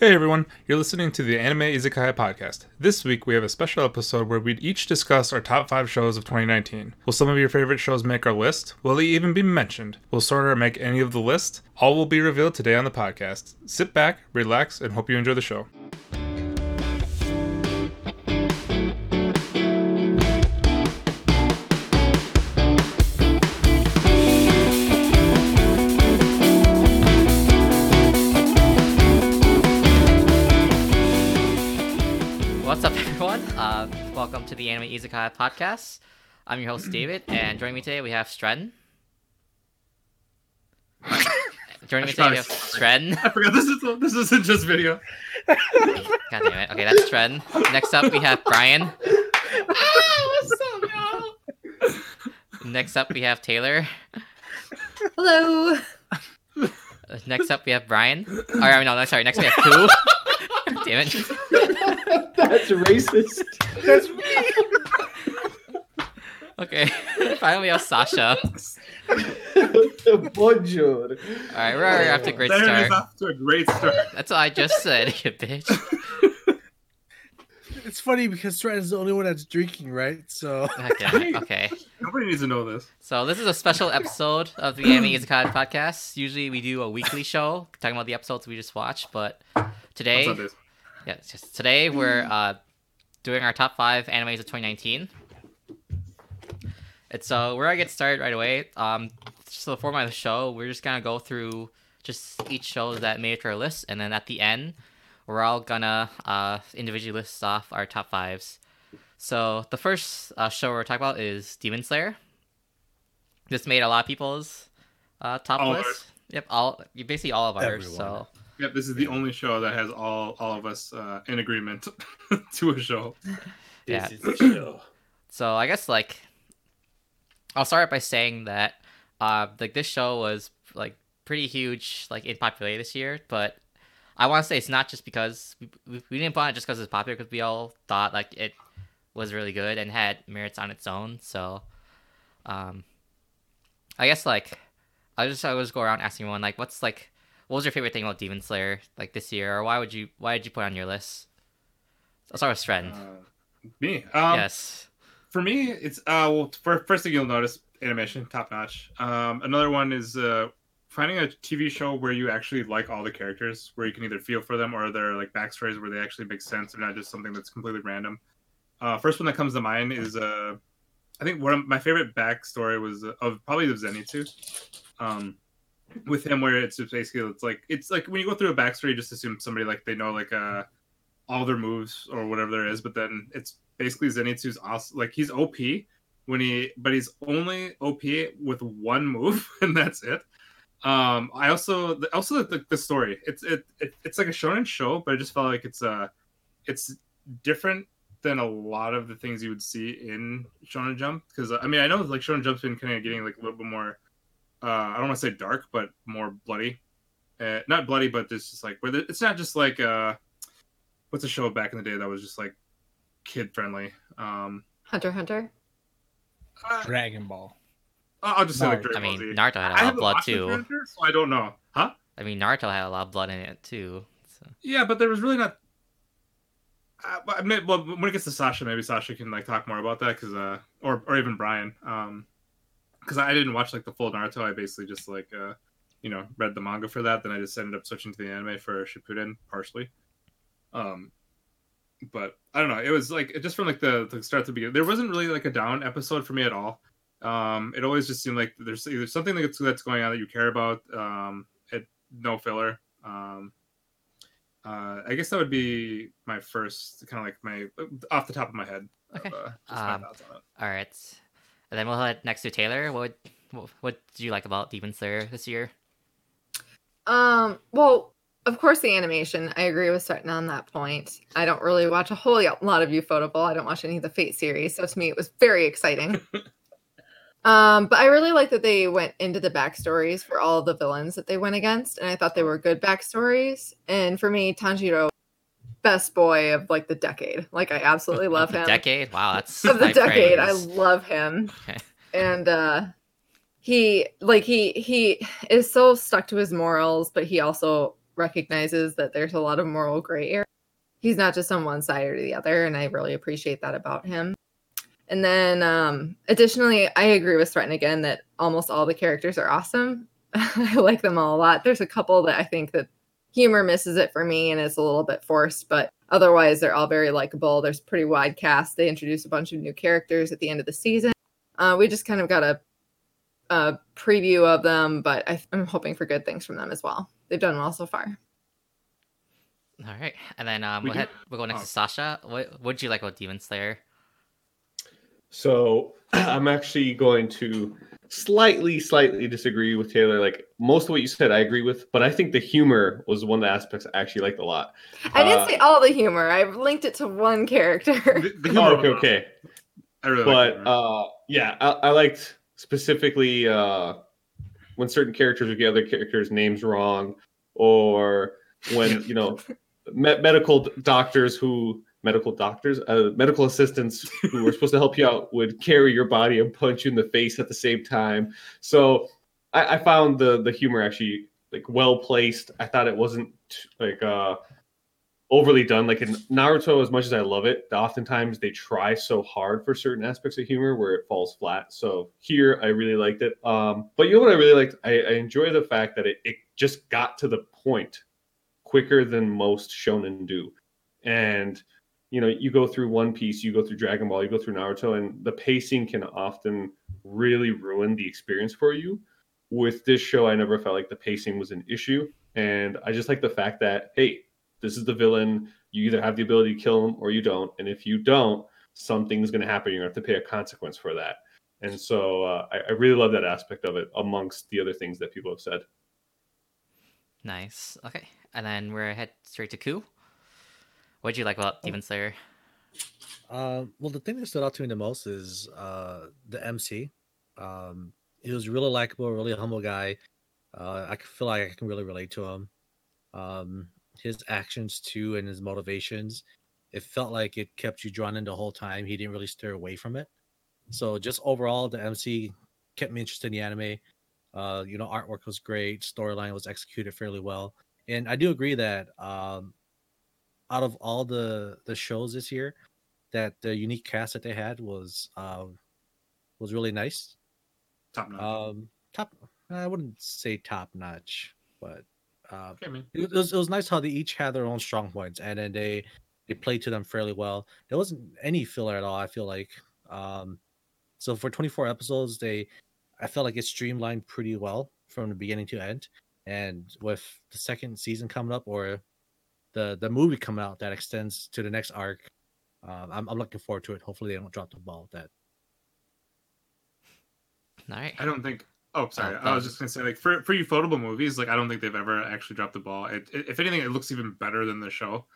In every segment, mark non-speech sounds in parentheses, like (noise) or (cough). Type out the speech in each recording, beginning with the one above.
Hey everyone, you're listening to the Anime Izakaya podcast. This week we have a special episode where we each discuss our top 5 shows of 2019. Will some of your favorite shows make our list? Will they even be mentioned? Will Sorter make any of the list? All will be revealed today on the podcast. Sit back, relax, and hope you enjoy the show. The Anime Izakaya podcast. I'm your host, (clears throat) David, and joining me today we have Stren. (laughs) joining me today we have Stren. (laughs) I forgot this is this isn't just video. (laughs) God damn it. Okay, that's Stren. Next up we have Brian. What's up, y'all? Next up we have Taylor. Hello. Uh, Next up we have Brian. Or, I mean, no, no, sorry. Next we have Pooh. Damn it. (laughs) That's racist. That's me. (laughs) Okay. (laughs) Finally we have Sasha. Bonjour. Alright, we're already off to a great There it is start. off to a great start. That's what I just said, you bitch. It's funny because Stratton is the only one that's drinking, right? So Okay. okay. Nobody needs to know this. So this is a special episode of the Anime Izakaya podcast. Usually we do a weekly show talking about the episodes we just watched, but On today, Sundays. Yeah, it's just today we're uh, doing our top five animes of 2019. And so we're gonna get started right away. Um, so the format of the show, we're just gonna go through just each show that made it to our list, and then at the end, we're all gonna uh, individually list off our top fives. So the first uh, show we're talking about is Demon Slayer. This made a lot of people's uh, top All of list. Yep, all basically all of ours. Everyone. So Yep, this is the only show that has all all of us uh, in agreement (laughs) to a show. Yeah. Is the show. (clears throat) so I guess like I'll start by saying that uh like this show was like pretty huge like in popularity this year, but I want to say it's not just because we, we, we didn't put on it just because it's popular because we all thought like it was really good and had merits on its own. So um I guess like I just I always go around asking everyone like what's like what was your favorite thing about Demon Slayer like this year or why would you why did you put it on your list? I'll start with Stren. Uh, me, um, yes. for me, it's uh, well, for, first thing you'll notice, animation top notch. Um, another one is uh, finding a TV show where you actually like all the characters, where you can either feel for them or their like backstories where they actually make sense and not just something that's completely random. Uh, first one that comes to mind is uh, I think one of my favorite backstory was uh, of probably the Zenitsu. Um, with him, where it's basically it's like it's like when you go through a backstory, you just assume somebody like they know like uh all their moves or whatever there is, but then it's basically Zenitsu's awesome. Like he's OP when he, but he's only OP with one move, (laughs) and that's it. Um, I also the- also the, the story. It's it, it it's like a shonen show, but I just felt like it's uh it's different than a lot of the things you would see in Shonen Jump because I mean I know like Shonen Jump's been kind of getting like a little bit more uh I don't want to say dark but more bloody uh, not bloody but it's just like but it's not just like uh what's a show back in the day that was just like kid friendly um Hunter Hunter. uh, Dragon Ball. I'll just say like Naruto. Dragon I Ball mean, Z. Naruto had a lot of blood too. character, so I don't know huh I mean, Naruto had a lot of blood in it too. So. Yeah, but there was really not. Uh, I mean, well, when it gets to Sasha, maybe Sasha can like talk more about that because, uh, or or even Brian, um, because I didn't watch like the full Naruto. I basically just like, uh, you know, read the manga for that. Then I just ended up switching to the anime for Shippuden partially. Um, but I don't know. It was like just from like the, the start to the beginning. There wasn't really like a down episode for me at all. Um, it always just seemed like there's either something that's that's going on that you care about. Um, it no filler. Um, uh, I guess that would be my first kind of like my off the top of my head. Okay. Uh, just my Um, thoughts on it. All right, and then we'll head next to Taylor. What what, what did you like about Demon Slayer this year? Um, well, of course the animation. I agree with Sutton on that point. I don't really watch a whole lot of Ufotable. I don't watch any of the Fate series, so to me it was very exciting. (laughs) um, but I really like that they went into the backstories for all of the villains that they went against, and I thought they were good backstories. And for me, Tanjiro, best boy of like the decade. Like I absolutely love him. Decade. Wow, that's of the decade. I love him. Okay. And uh he like he he is so stuck to his morals, but he also recognizes that there's a lot of moral gray area. He's not just on one side or the other, and I really appreciate that about him. And then, um, additionally, I agree with Threaten again that almost all the characters are awesome. (laughs) I like them all a lot. There's a couple that I think that humor misses it for me and it's a little bit forced, but otherwise they're all very likable. There's a pretty wide cast. They introduce a bunch of new characters at the end of the season. Uh, we just kind of got a, a preview of them, but I, I'm hoping for good things from them as well. They've done well so far. All right, and then um, We we'll, do- head, we'll go next oh. to Sasha. What would you like about Demon Slayer? So (clears throat) I'm actually going to slightly, slightly disagree with Taylor. Like most of what you said, I agree with, but I think the humor was one of the aspects I actually liked a lot. I didn't Uh, say all the humor. I've linked it to one character. The, the Oh, humor okay, was- okay. I really but uh, yeah, I, I liked specifically uh, when certain characters would get other characters' names wrong, or when you know (laughs) me- medical doctors who medical doctors, uh, medical assistants who were supposed to help you out would carry your body and punch you in the face at the same time. So I, I found the the humor actually like well placed. I thought it wasn't like uh overly done. Like in Naruto, as much as I love it, oftentimes they try so hard for certain aspects of humor where it falls flat. So here, I really liked it. Um, but you know what I really liked? I, I enjoy the fact that it, it just got to the point quicker than most shonen do. And you know, you go through One Piece, you go through Dragon Ball, you go through Naruto, and the pacing can often really ruin the experience for you. With this show, I never felt like the pacing was an issue. And I just like the fact that, hey, this is the villain. You either have the ability to kill him or you don't. And if you don't, something's going to happen. You're going to have to pay a consequence for that. And so uh, I, I really love that aspect of it amongst the other things that people have said. Nice. Okay, and then we're head straight to Ku. What'd you like about Demon Slayer? Um, well, the thing that stood out to me the most is uh, the MC. Um, he was really likable, really humble guy. Uh, I feel like I can really relate to him. Um, his actions too, and his motivations. It felt like it kept you drawn in the whole time. He didn't really steer away from it. So just overall, the MC kept me interested in the anime. Uh, you know, artwork was great, storyline was executed fairly well, and I do agree that um, out of all the the shows this year, that the unique cast that they had was uh, was really nice. top notch. Um, top, I wouldn't say top notch, but uh, okay, it was, it was nice how they each had their own strong points, and then they they played to them fairly well. There wasn't any filler at all. I feel like, um, so for 24 episodes, they I felt like it streamlined pretty well from the beginning to end. And with the second season coming up, or the the movie coming out that extends to the next arc, um, I'm I'm looking forward to it. Hopefully, they don't drop the ball with that. All right. I don't think. Oh, sorry. Oh, I was just gonna say, like for for ufotable movies, like I don't think they've ever actually dropped the ball. It, it- if anything, it looks even better than the show.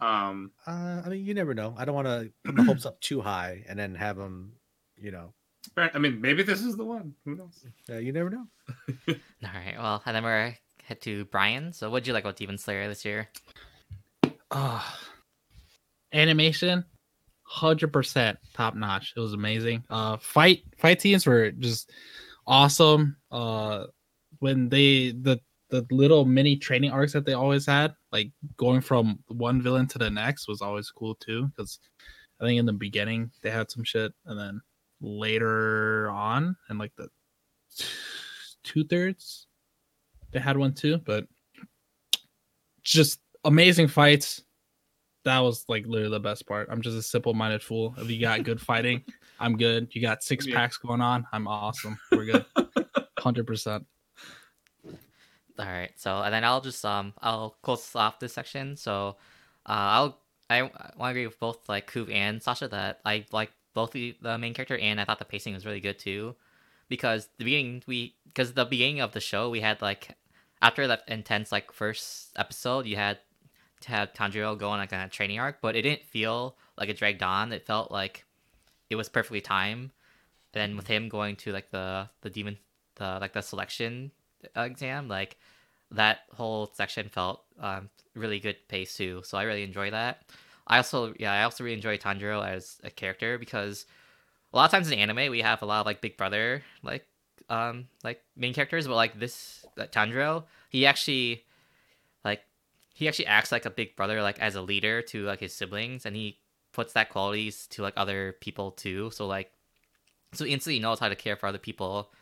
Um, Uh, I mean, you never know. I don't want to put my hopes up too high and then have them, you know. I mean, maybe this is the one. Who knows? Uh, you never know. (laughs) All right. Well, and then we're head to Brian. So, what'd you like about Demon Slayer this year? Ah, animation, hundred percent top notch. It was amazing. Uh, fight fight teams were just awesome. Uh, when they the the little mini training arcs that they always had, like going from one villain to the next, was always cool too. Because I think in the beginning they had some shit, and then later on, and like the two thirds, they had one too. But just amazing fights. That was like literally the best part. I'm just a simple minded fool. If you got good fighting, (laughs) I'm good. You got six Yeah. packs going on, I'm awesome. We're good. (laughs) Hundred percent. All right. So, and then I'll just um I'll close off this section. So, uh, I'll I, want to agree with both like Kuv and Sasha that I like both the, the main character and I thought the pacing was really good too, because the beginning we because the beginning of the show we had like after that intense like first episode you had to have Tanjiro go on like a training arc, but it didn't feel like it dragged on. It felt like it was perfectly timed. And then with him going to like the the demon the like the selection exam, like that whole section felt um, really good pace too. So I really enjoy that. I also yeah I also really enjoy Tanjiro as a character because a lot of times in anime we have a lot of like Big Brother like um like main characters, but like this uh, Tanjiro he actually he actually acts like a big brother, like as a leader to like his siblings, and he puts that qualities to like other people too. So like, so instantly knows how to care for other people,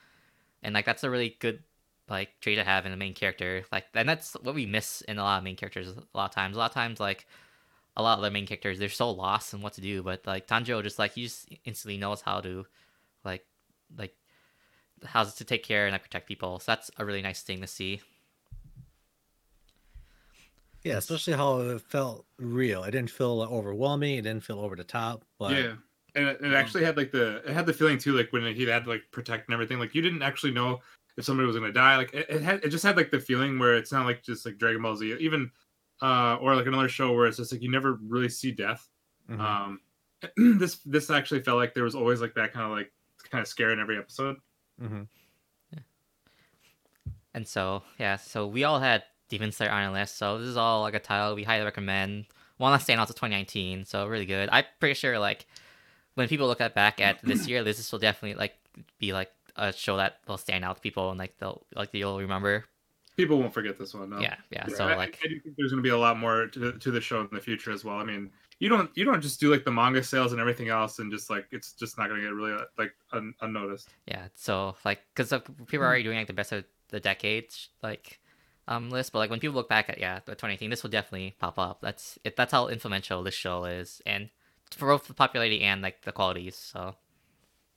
and like that's a really good like trait to have in a main character. Like, and that's what we miss in a lot of main characters. A lot of times, a lot of times, like a lot of the main characters, they're so lost in what to do. But like Tanjiro, just like he just instantly knows how to, like, like how to take care and like protect people. So that's a really nice thing to see. Yeah, especially how it felt real. It didn't feel overwhelming. It didn't feel over the top. But yeah, and it, it actually had like the it had the feeling too, like when he had to like protect and everything. Like you didn't actually know if somebody was gonna die. Like it, it had it just had like the feeling where it's not like just like Dragon Ball Z, even uh or like another show where it's just like you never really see death. Mhm. Um, (clears throat) this this actually felt like there was always like that kind of like kind of scare in every episode. Mhm. And so yeah, so we all had Demon Slayer on our list. So this is all like a title we highly recommend. One last stand out to 2019, so really good. I'm pretty sure like when people look at back at this year, this will definitely like be like a show that will stand out to people and like they'll like you'll remember. People won't forget this one. No. Yeah, yeah. Yeah, So I, like I do think there's going to be a lot more to, to the show in the future as well. I mean, you don't you don't just do like the manga sales and everything else, and just like it's just not going to get really like un- unnoticed. Yeah, so like because people are hmm. already doing like the best of the decades like um list, but like when people look back at yeah the 2018, this will definitely pop up. That's it. That's how influential this show is, and for both the popularity and like the qualities. So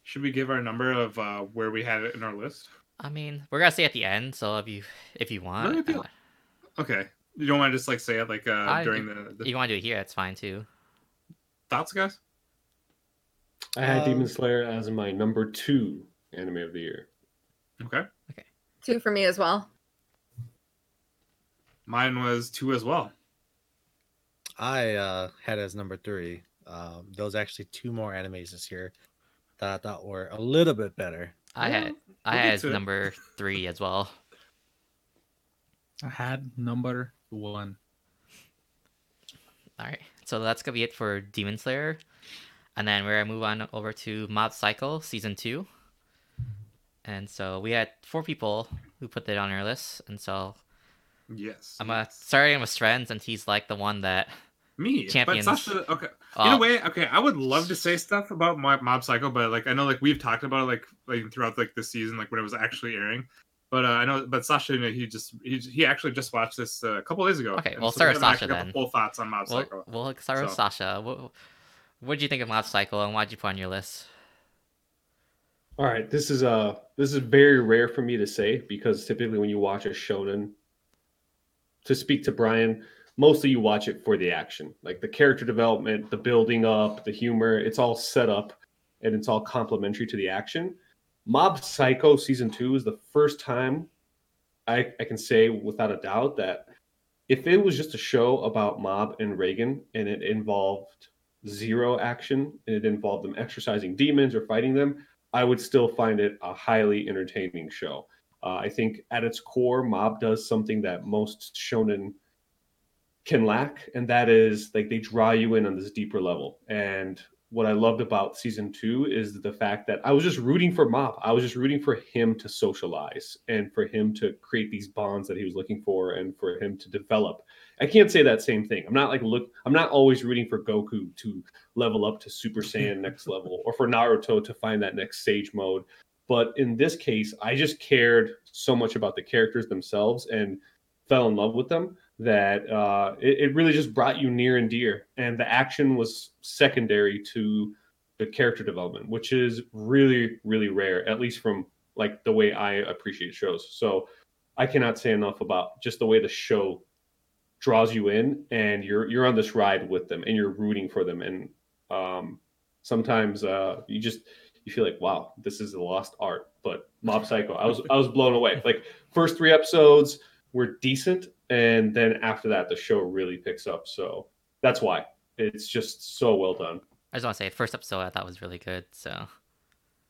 Should we give our number of uh, where we had it in our list? I mean, we're gonna say at the end. So if you if you want, Really? Feel- uh, Okay, you don't want to just like say it like uh, I- during the, the you want to do it here, it's fine too. thoughts, guys. I had Um, Demon Slayer as my number two anime of the year. Okay. Okay, Two for me as well. Mine was two as well. I uh, had as number three. Um, there was actually two more animes this year that I thought were a little bit better. I Yeah, had I we'll get had to it. number three as well. I had number one. All right, so that's gonna be it for Demon Slayer, and then we're gonna move on over to Mob Psycho season two. And so we had four people who put that on our list, and so Yes, I'm gonna start with Strand, and he's like the one that. me Champions. But Sasha, okay, in a way, okay, I would love to say stuff about my Mob Psycho, but like I know like we've talked about it like like throughout like the season, like when it was actually airing. But uh, I know, but Sasha, you know, he just he he actually just watched this uh, a couple days ago. Okay, and we'll so start with Sasha actually then. Full thoughts on Mob We'll, Psycho. we'll start with Sasha. What what did you think of Mob Psycho, and why'd you put on your list? All right, this is uh this is very rare for me to say because typically when you watch a shonen, to speak to Brian, mostly you watch it for the action, like the character development, the building up, the humor. It's all set up, and it's all complementary to the action. Mob Psycho season two is the first time I, I can say without a doubt that if it was just a show about Mob and Reigen and it involved zero action and it involved them exercising demons or fighting them, I would still find it a highly entertaining show. Uh, I think at its core, Mob does something that most shonen can lack, and that is like they draw you in on this deeper level. And what I loved about season two is the fact that I was just rooting for Mob. I was just rooting for him to socialize and for him to create these bonds that he was looking for and for him to develop. I can't say that same thing. I'm not like look. I'm not always rooting for Goku to level up to Super Saiyan (laughs) next level or for Naruto to find that next Sage mode. But in this case, I just cared so much about the characters themselves and fell in love with them that uh, it, it really just brought you near and dear. And the action was secondary to the character development, which is really, really rare, at least from like the way I appreciate shows. So I cannot say enough about just the way the show draws you in and you're you're on this ride with them and you're rooting for them and um, sometimes uh, you just you feel like wow this is a lost art but mob psycho i was i was blown away. Like first three episodes were decent and then after that the show really picks up. So that's why. It's just so well done. I just want to say, first episode I thought was really good. So.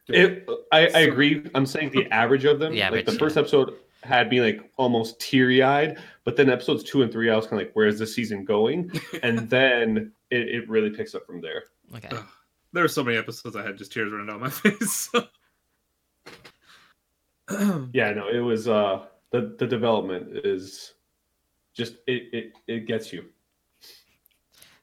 It, I, I agree. I'm saying the average of them The like the first yeah. episode had me like almost teary-eyed but then episodes two and three i was kind of like where's the season going? (laughs) And then it, it really picks up from there. Okay, Ugh. There were so many episodes I had just tears running down my (laughs) face. (clears throat) yeah no it was uh the the development is just it it, it gets you.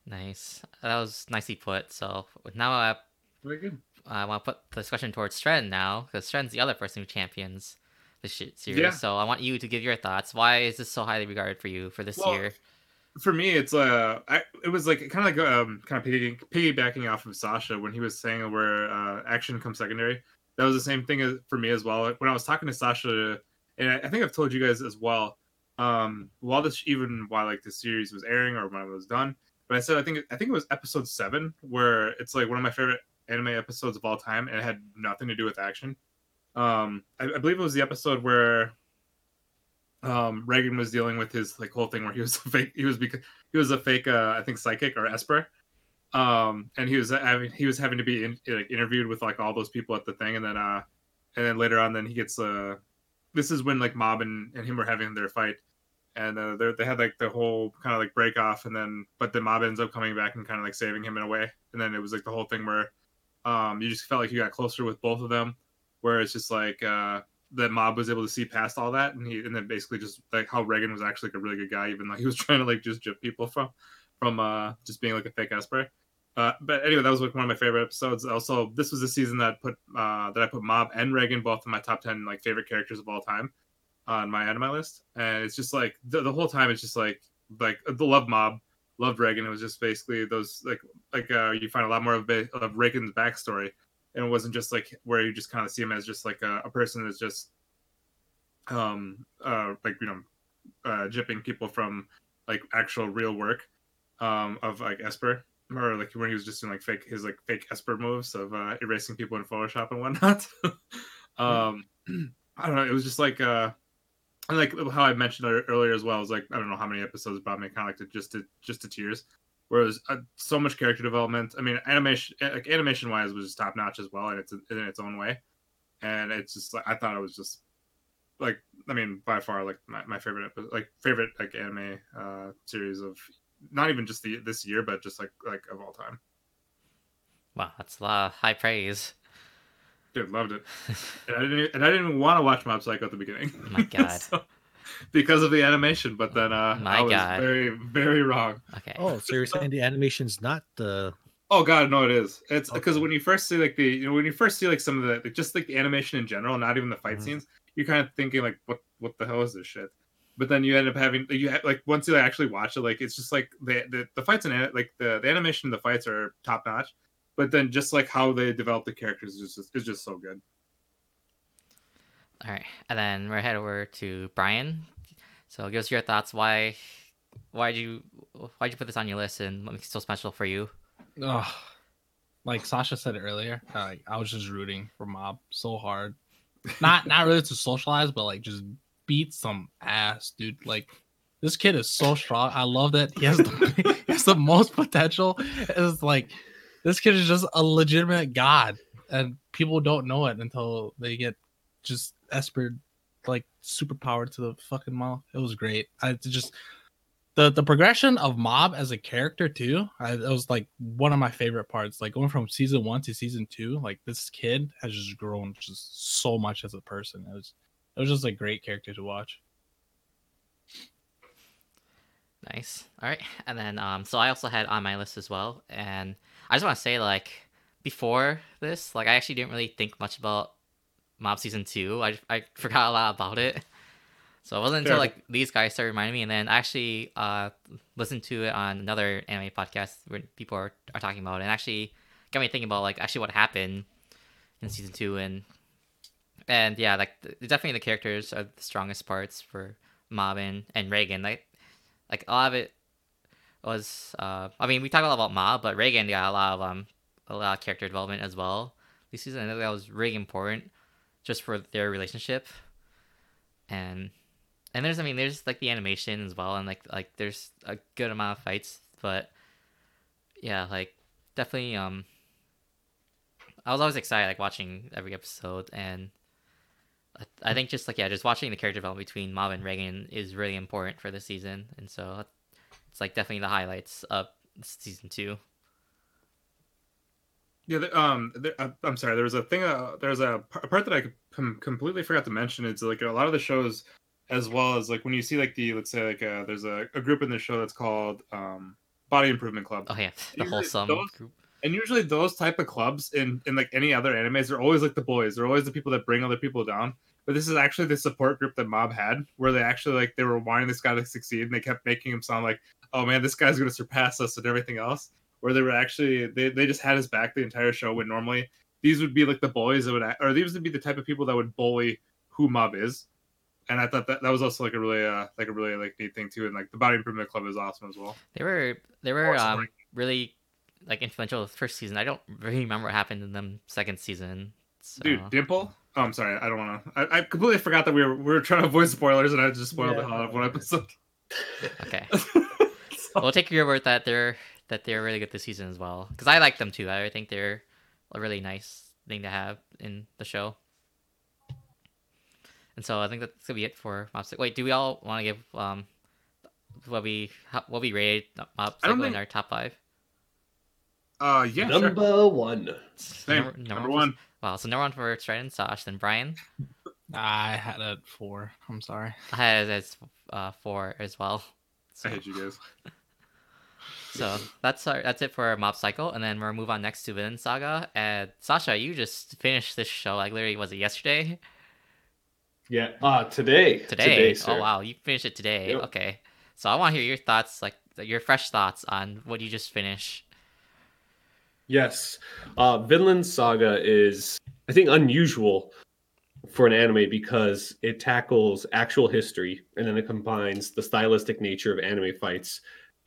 Nice. That was nicely put. So now I, Very good. I want to put the discussion towards Stren now, because Stren's the other person who champions the shit series. Yeah. So I want you to give your thoughts. Why is this so highly regarded for you for this Well, year? For me, it's uh, I, it was like kind of like um, kind of piggy, piggybacking off of Sasha when he was saying where uh, action comes secondary. That was the same thing as, for me as well. When I was talking to Sasha, and I, I think I've told you guys as well. Um, while this even while like the series was airing or when it was done, but I said I think I think it was episode seven where it's like one of my favorite anime episodes of all time, and it had nothing to do with action. Um, I, I believe it was the episode where um Reigen was dealing with his like whole thing where he was (laughs) a fake he was because he was a fake uh I think psychic or esper. Um and he was having he was having to be in, like, interviewed with like all those people at the thing. And then uh and then later on then he gets uh this is when like mob and, and him were having their fight. And uh they had like the whole kind of like break off. And then but the mob ends up coming back and kind of like saving him in a way. And then it was like the whole thing where um you just felt like you got closer with both of them. Where it's just like uh the mob was able to see past all that and he and then basically just like how Reigen was actually like a really good guy even though he was (laughs) trying to like just jip people from from uh just being like a fake Esper. Uh, but anyway, that was like one of my favorite episodes. Also, this was the season that put uh that I put Mob and Reigen both in my top ten like favorite characters of all time on my anime list. And it's just like the, the whole time it's just like like the love Mob, loved Reigen. It was just basically those like like uh you find a lot more of, of Reigen's backstory and it wasn't just like where you just kind of see him as just like a, a person that's just um uh like you know uh jipping people from like actual real work um of like Esper or like when he was just doing like fake his like fake Esper moves of uh erasing people in Photoshop and whatnot. (laughs) um I don't know, it was just like uh and like how I mentioned earlier as well, it was like I don't know how many episodes brought me kind of like to just to just to tears. Whereas uh, so much character development. I mean, animation like animation wise was just top notch as well, and it's in its own way. And it's just like I thought it was just like I mean by far like my, my favorite like favorite like anime uh series of not even just the this year but just like like of all time. Wow, that's a lot of high praise. Dude, loved it. (laughs) And I didn't and I didn't even want to watch Mob Psycho at the beginning. Oh my (laughs) God. So- (laughs) because of the animation, but then uh My I was God. very very wrong. okay. Oh, so you're saying the animation's not the Oh god, no, it is. It's because Okay. when you first see like the you know when you first see like some of the like, just like the animation in general, not even the fight Mhm. scenes, you're kind of thinking like what what the hell is this shit? But then you end up having you ha- like once you actually watch it, like it's just like the the, the fights and like the, the animation in the fights are top notch. But then just like how they develop the characters is just is just so good. All right, and then we're head over to Brian. So give us your thoughts. Why, why'd you, why'd you put this on your list, and what makes it so special for you? Ugh. Like Sasha said earlier, uh, I was just rooting for Mob so hard. Not not really to socialize, but like just beat some ass, dude. Like this kid is so strong. I love that he has the, (laughs) he has the most potential. It's like this kid is just a legitimate god, and people don't know it until they get just espered like superpower to the fucking mouth. It was great. I just the the progression of Mob as a character too. I, it was like one of my favorite parts. Like going from season one to season two. Like this kid has just grown just so much as a person. It was it was just a great character to watch. Nice. All right, and then um, so I also had on my list as well, and I just want to say like before this, like I actually didn't really think much about Mob season two. I I forgot a lot about it. So it wasn't until like these guys started reminding me, and then I actually uh listened to it on another anime podcast where people are, are talking about it, and actually got me thinking about like actually what happened in season two, and and yeah, like definitely the characters are the strongest parts for Mob and, and Reigen. Like like a lot of it was uh I mean we talk a lot about Mob, but Reigen got a lot of um a lot of character development as well. This season I think that was really important just for their relationship. And and there's I mean there's like the animation as well and like like there's a good amount of fights, but yeah, like definitely um I was always excited like watching every episode and I- I think just like yeah, just watching the character development between Mob and Reigen is really important for this season, and so it's like definitely the highlights of season two. Yeah, um, there, uh, I'm sorry. There was a thing. Uh, there's a, part that I com- completely forgot to mention. It's like a lot of the shows as well as like when you see like the let's say like uh, there's a, a group in the show that's called um, Body Improvement Club. Oh yeah, the Usually wholesome those- group. and usually those type of clubs in in like any other animes they're always like the boys they're always the people that bring other people down but this is actually the support group that mob had where they actually like they were wanting this guy to succeed and they kept making him sound like oh man this guy's going to surpass us and everything else where they were actually they, they just had his back the entire show when normally these would be like the boys that would act- or these would be the type of people that would bully who mob is and i thought that that was also like a really uh like a really like neat thing too and like the body improvement club is awesome as well They were they were Awesome, um, really like influential the first season. I don't really remember what happened in them second season. So. Dude, Dimple. Oh, I'm sorry. I don't want to. I, I completely forgot that we were we were trying to avoid spoilers, and I just spoiled the Yeah. hell out of one episode. Okay. (laughs) we'll take your word that they're that they're really good this season as well. Because I like them too. I think they're a really nice thing to have in the show. And so I think that's gonna be it for Mob Psycho. Wait, do we all want to give um what we how- what we rated Mob I don't in our top five? uh, yeah, sure. Number one. Same. Number, Number, for- one. Wow, so number one for Strident and Sash, then Brian. I had a four. I'm sorry. I had it as uh, four as well. I hate you guys. (laughs) So that's our, that's it for Mob Psycho, and then we'll move on next to Vinland Saga. And Sasha, you just finished this show like literally was it yesterday? Yeah. Uh today. Today? sir. oh wow, you finished it today. Yep. Okay, so I want to hear your thoughts, like your fresh thoughts on what you just finished. Yes. Uh Vinland Saga is I think unusual for an anime because it tackles actual history and then it combines the stylistic nature of anime fights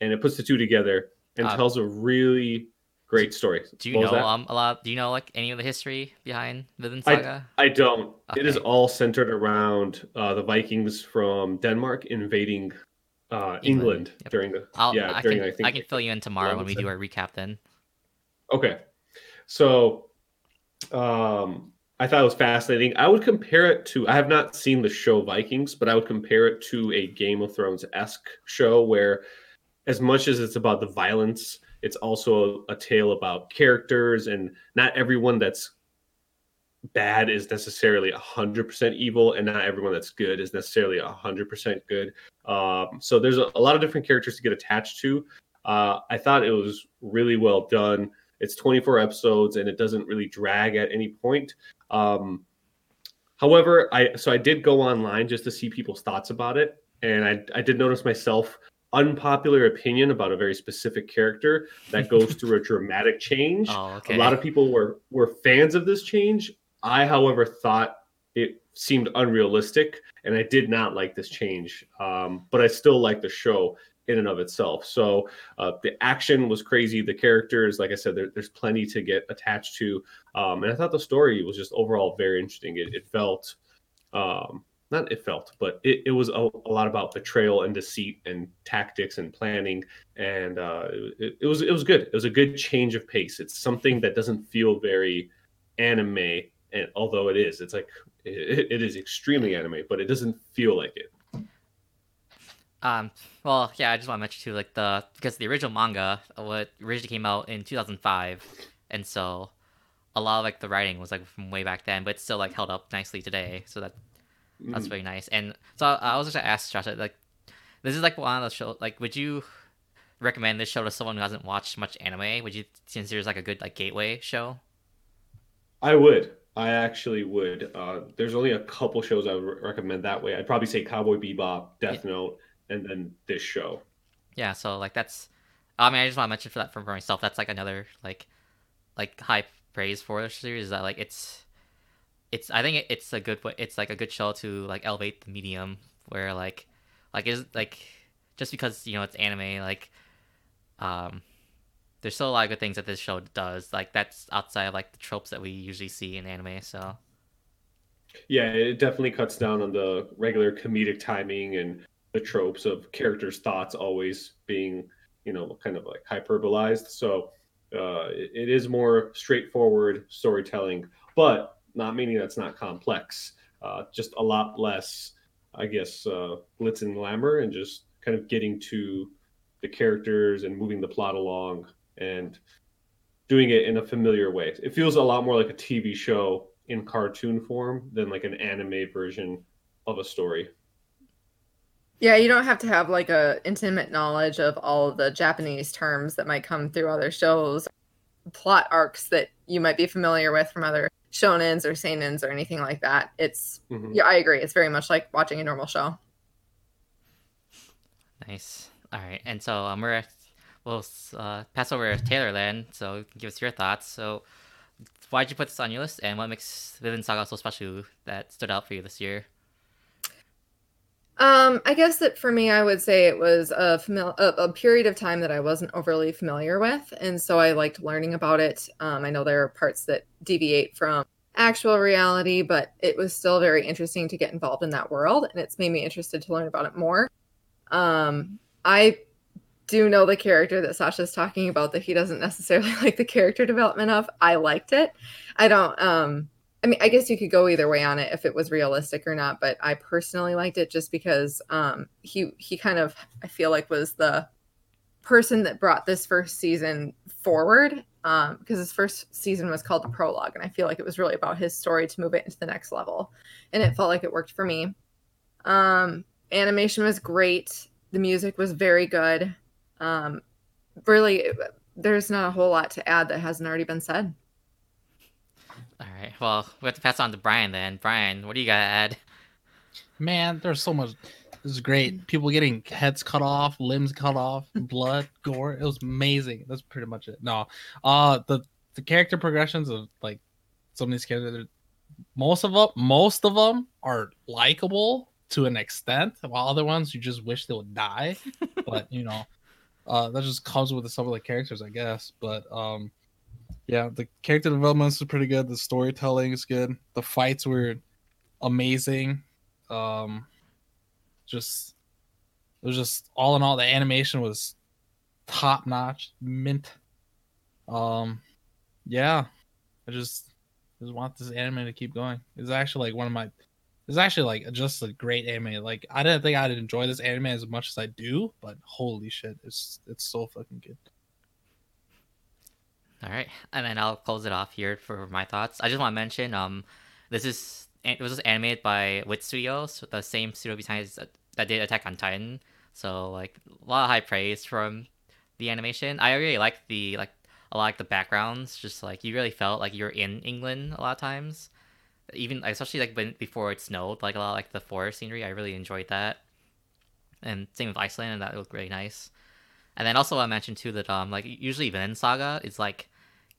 and it puts the two together and Uh, tells a really great story. Do you What know um a lot? Do you know like any of the history behind Vinland I- Saga? I don't. It is all centered around uh, the Vikings from Denmark invading uh, England, England, yep. during the I'll, yeah I during can I think I can fill you in tomorrow when we do our recap. Then Okay. So um I thought it was fascinating. I would compare it to I have not seen the show Vikings, but I would compare it to a Game of Thrones esque show where as much as it's about the violence, it's also a, tale about characters and not everyone that's bad is necessarily 100% evil and not everyone that's good is necessarily 100% good. Um, so there's a, a lot of different characters to get attached to. Uh, I thought it was really well done. It's 24 episodes and it doesn't really drag at any point. Um, however, I so I did go online just to see people's thoughts about it, and I I did notice myself unpopular opinion about a very specific character that goes (laughs) through a dramatic change. oh okay. A lot of people were were fans of this change. I, however, thought it seemed unrealistic, and I did not like this change. Um, but I still like the show in and of itself. So uh, the action was crazy. The characters, like I said, there, there's plenty to get attached to, um, and I thought the story was just overall very interesting. It, it felt. Um, not it felt, but it, it was a, a lot about betrayal and deceit and tactics and planning, and uh, it, it was it was good. It was a good change of pace. It's something that doesn't feel very anime, and although it is, it's like it, it is extremely anime, but it doesn't feel like it. Um, well, yeah, I just want to mention too, like the because the original manga, what originally came out in 2005, and so a lot of like the writing was like from way back then, but still like held up nicely today. So that that's Mm. very nice. And so I, was just gonna ask Josh, like, this is like one of the show. Like, would you recommend this show to someone who hasn't watched much anime? Would you consider it like a good like gateway show? I would. I actually would. Uh, there's only a couple shows I would re- recommend that way. I'd probably say Cowboy Bebop, Death Note, and then this show. Yeah, so like that's I mean I just want to mention for that for myself, that's like another like like high praise for the series is that like it's it's I think it, it's a good it's like a good show to like elevate the medium where like like is like just because you know it's anime like um there's still a lot of good things that this show does like that's outside of like the tropes that we usually see in anime so Yeah, it definitely cuts down on the regular comedic timing and the tropes of characters' thoughts always being, you know, kind of like hyperbolized. So uh, it, it is more straightforward storytelling, but not meaning that's not complex. Uh, just a lot less, I guess, uh, glitz and glamour, and just kind of getting to the characters and moving the plot along and doing it in a familiar way. It feels a lot more like a TV show in cartoon form than like an anime version of a story. Yeah, you don't have to have like a intimate knowledge of all of the Japanese terms that might come through other shows, plot arcs that you might be familiar with from other shonens or seinens or anything like that. It's Mhm. yeah, I agree. It's very much like watching a normal show. Nice. All right, and so um, we're we'll uh, pass over to Taylor then. So you can give us your thoughts. So why'd you put this on your list, and what makes Vinland Saga so special that stood out for you this year? Um, I guess that for me, I would say it was a, famil- a, a period of time that I wasn't overly familiar with, and so I liked learning about it. Um, I know there are parts that deviate from actual reality, but it was still very interesting to get involved in that world, and it's made me interested to learn about it more. Um, I do know the character that Sasha's talking about that he doesn't necessarily (laughs) like the character development of. I liked it. I don't. Um, I mean, I guess you could go either way on it if it was realistic or not, but I personally liked it just because um, he he kind of I feel like was the person that brought this first season forward um, because his first season was called the prologue, and I feel like it was really about his story to move it into the next level, and it felt like it worked for me. Um, animation was great. The music was very good. Um, really, there's not a whole lot to add that hasn't already been said. All right, well we have to pass on to Brian then. Brian, what do you got to add? Man, there's so much. This is great. People getting heads cut off, limbs cut off, blood, (laughs) gore. It was amazing. That's pretty much it. No, uh, the the character progressions of like some of these characters, most of them, most of them are likable to an extent, while other ones you just wish they would die. (laughs) but you know, uh, that just comes with some of the characters, I guess. But um, yeah, the character developments is pretty good. The storytelling is good. The fights were amazing. Um, just it was just all in all, the animation was top notch, mint. Um, yeah, I just just want this anime to keep going. It's actually like one of my. It's actually like just a great anime. Like I didn't think I'd enjoy this anime as much as I do, but holy shit, it's it's so fucking good. All right, and then I'll close it off here for my thoughts. I just want to mention, um, this is it was animated by Wit Studios, the same studio behind that did Attack on Titan. So like a lot of high praise from the animation. I really like the like a lot of the backgrounds. Just like you really felt like you're in England a lot of times. Even especially like when before it snowed, like a lot of, like the forest scenery. I really enjoyed that. And same with Iceland, and that looked really nice. And then also I mentioned too that um like usually Vinland Saga is like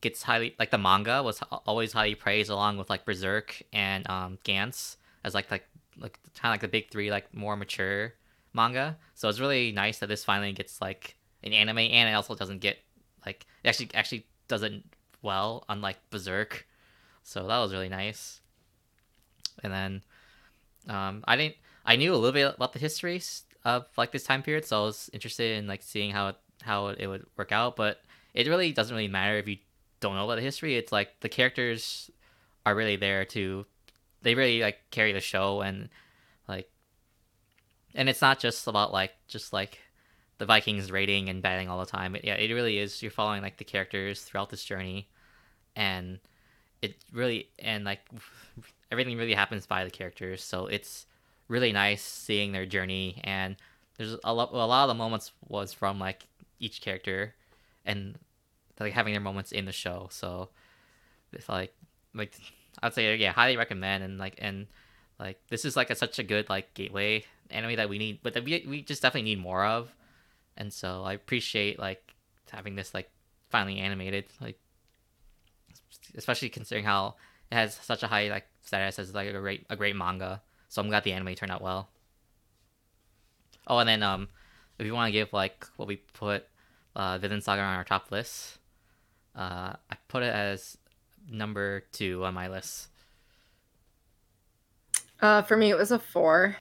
gets highly like the manga was always highly praised along with like Berserk and um Gantz as like like like kind of like the big three like more mature manga. So it's really nice that this finally gets like an anime and it also doesn't get like it actually actually doesn't well unlike Berserk. So that was really nice. And then um I didn't I knew a little bit about the history of like this time period, so I was interested in like seeing how it how it would work out, but it really doesn't really matter if you don't know about the history. It's like the characters are really there to they really like carry the show and like and it's not just about like just like the Vikings raiding and battling all the time. It, yeah, it really is. You're following like the characters throughout this journey, and it really and like everything really happens by the characters. So it's really nice seeing their journey, and there's a lot. A lot of the moments was from like each character, and like having their moments in the show. So it's like like I'd say yeah, highly recommend and like and like this is like a, such a good like gateway anime that we need, but that we we just definitely need more of. And so I appreciate like having this like finally animated, like especially considering how it has such a high like status as like a great a great manga. So I'm glad the anime turned out well. Oh, and then um, if you want to give like what we put uh, Vinland Saga on our top list, uh, I put it as number two on my list. Uh, for me, it was a four.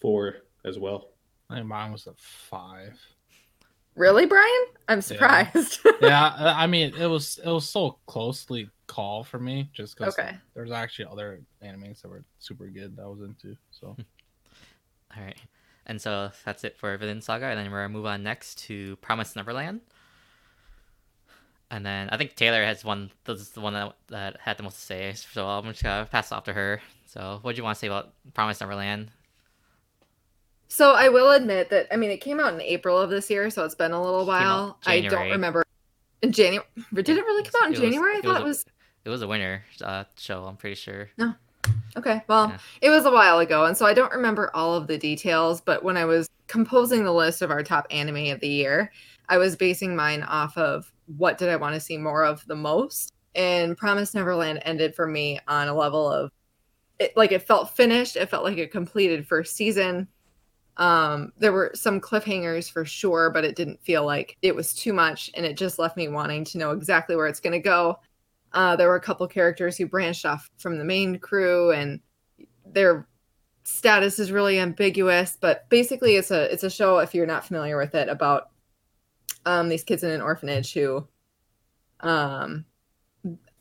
Four as well. I think mine was a five. Really, Brian? I'm surprised. (laughs) yeah, I I mean it was it was so closely called for me just because Okay. there's actually other animes that were super good that I was into. So (laughs) All right, and so that's it for Vinland Saga, and then we're gonna move on next to Promise Neverland. And then I think Taylor has one. This is the one that, that had the most to say, so I'm just gonna pass it off to her. So, what do you want to say about Promise Neverland? So I will admit that I mean it came out in April of this year, so it's been a little while. I don't remember in January. Did it really come out in was- January? I thought it was It was a winner uh, show. I'm pretty sure. No. Okay, well, Yeah. it was a while ago, and so I don't remember all of the details. But when I was composing the list of our top anime of the year, I was basing mine off of what did I want to see more of the most. And Promise Neverland ended for me on a level of it, like it felt finished. It felt like a completed first season. Um, there were some cliffhangers for sure, but it didn't feel like it was too much, and it just left me wanting to know exactly where it's going to go. Uh, there were a couple characters who branched off from the main crew, and their status is really ambiguous. But basically, it's a it's a show if you're not familiar with it about um, these kids in an orphanage who um,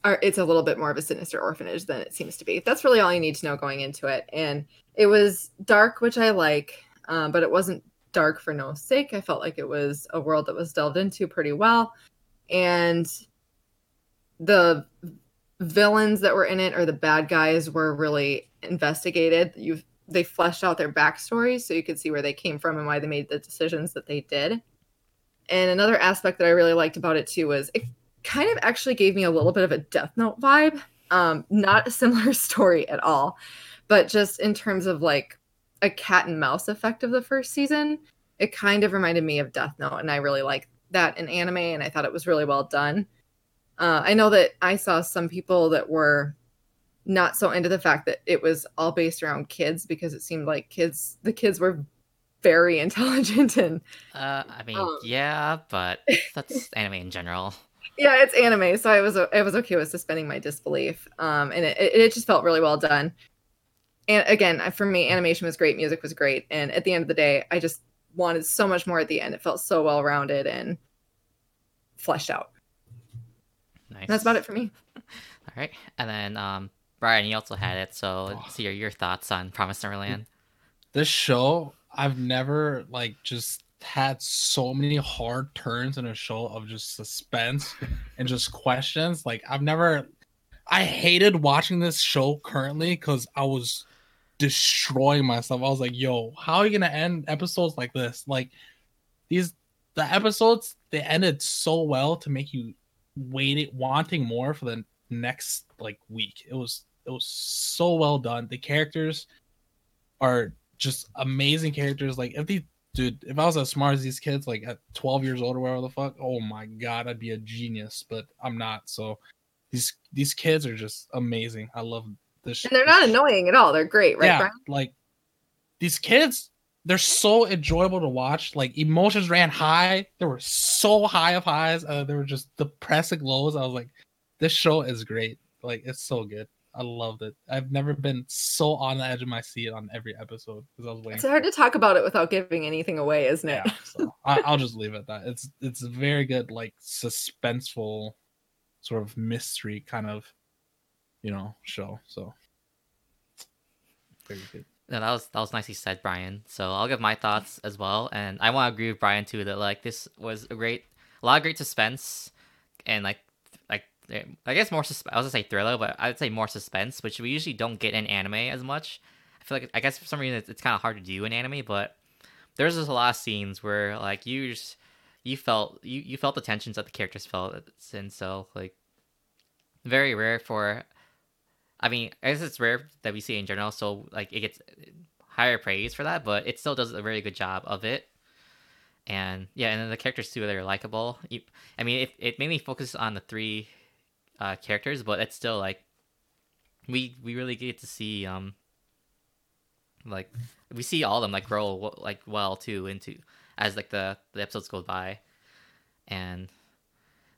are. It's a little bit more of a sinister orphanage than it seems to be. That's really all you need to know going into it. And it was dark, which I like, um, but it wasn't dark for no sake. I felt like it was a world that was delved into pretty well, and the villains that were in it or the bad guys were really investigated. You they fleshed out their backstories so you could see where they came from and why they made the decisions that they did. And another aspect that I really liked about it too was it kind of actually gave me a little bit of a Death Note vibe. Um, not a similar (laughs) story at all, but just in terms of like a cat and mouse effect of the first season, it kind of reminded me of Death Note, and I really like that in anime, and I thought it was really well done. Uh, I know that I saw some people that were not so into the fact that it was all based around kids because it seemed like kids, the kids were very (laughs) intelligent and Uh, I mean, Um. yeah, but (laughs) that's anime in general. yeah, it's anime, so I was I was okay with suspending my disbelief. Um, and it, it it just felt really well done. And again, for me, animation was great, music was great, and at the end of the day, I just wanted so much more at the end. It felt so well rounded and fleshed out. Nice. That's about it for me. (laughs) All right, and then um, Brian, you also had it, so (sighs) let's hear your thoughts on Promise Neverland. this show i've never like just had so many hard turns in a show of just suspense and just questions. Like i've never i hated watching this show currently because i was destroying myself. I was like yo how are you gonna end episodes like this? Like these the episodes they ended so well to make you waiting wanting more for the next like week. It was it was so well done. The characters are just amazing characters. Like if these dude, if I was as smart as these kids, like at 12 years old or whatever the fuck, oh my god, I'd be a genius. But I'm not. So these these kids are just amazing. I love this. And they're not annoying at all. They're great, right, yeah, Brian? like these kids, they're so enjoyable to watch. Like emotions ran high. They were so high of highs. Uh, they were just depressing lows. I was like, this show is great. Like it's so good. I loved it. I've never been so on the edge of my seat on every episode because I was waiting. It's hard to talk about it without giving anything away, isn't it? yeah, so I, I'll just leave it at that. It's it's a very good, like suspenseful, sort of mystery kind of, you know, show. So very good. No, that was that was nicely said, Brian. So I'll give my thoughts as well, and I want to agree with Brian too that like this was a great, a lot of great suspense, and like like I guess more. I was gonna say thriller, but I would say more suspense, which we usually don't get in anime as much. I feel like I guess for some reason it's, it's kind of hard to do in anime, but there's just a lot of scenes where like you just you felt you you felt the tensions that the characters felt, and so like very rare for I mean, I guess it's rare that we see in general, so like it gets higher praise for that, but it still does a very good job of it. And yeah, and then the characters too, they're likable. I mean, it, it mainly focuses on the three uh, characters, but it's still like we we really get to see um like we see all of them like grow like well too into as like the the episodes go by, and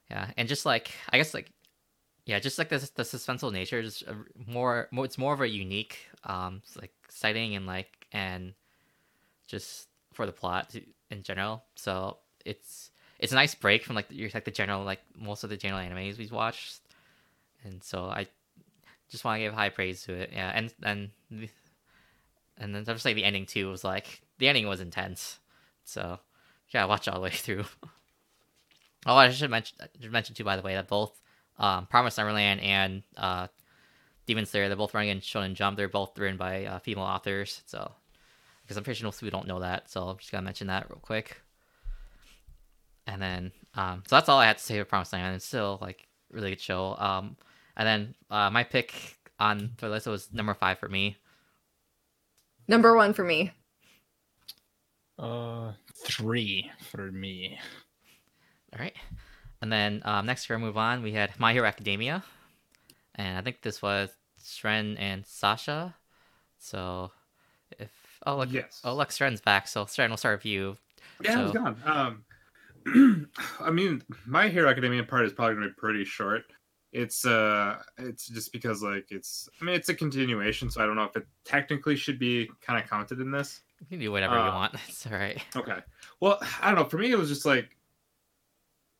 yeah, and just like I guess like yeah, just like the the suspenseful nature is more more. It's more of a unique, um, like exciting and like and just for the plot in general. So it's it's a nice break from like the, your like the general like most of the general animes we've watched, and so I just want to give high praise to it. Yeah, and and and then just like the ending too was like the ending was intense. So yeah, watch all the way through. (laughs) oh, I should mention mention too by the way that both um, Promise Neverland and uh, Demon Slayer. They're both running in Shonen Jump. They're both written by uh, female authors. So because I'm pretty sure people don't know that. So I'm just gonna mention that real quick. And then, um, so that's all I had to say for Promised Land. It's still like really good show. Um, and then uh, my pick on for the list was number five for me. Number one for me. Uh, three for me. All right. And then um, next year, we move on. We had My Hero Academia, and I think this was Shren and Sasha. So, if oh look, Yes. oh look, Sren's back. So Sren, we'll start with you. Yeah, I was So- gone. Um, (clears throat) I mean, my Hero Academia part is probably gonna be pretty short. It's uh, it's just because like it's. I mean, it's a continuation, so I don't know if it technically should be kind of counted in this. You can do whatever you Uh, want. (laughs) It's all right. Okay. Well, I don't know. For me, it was just like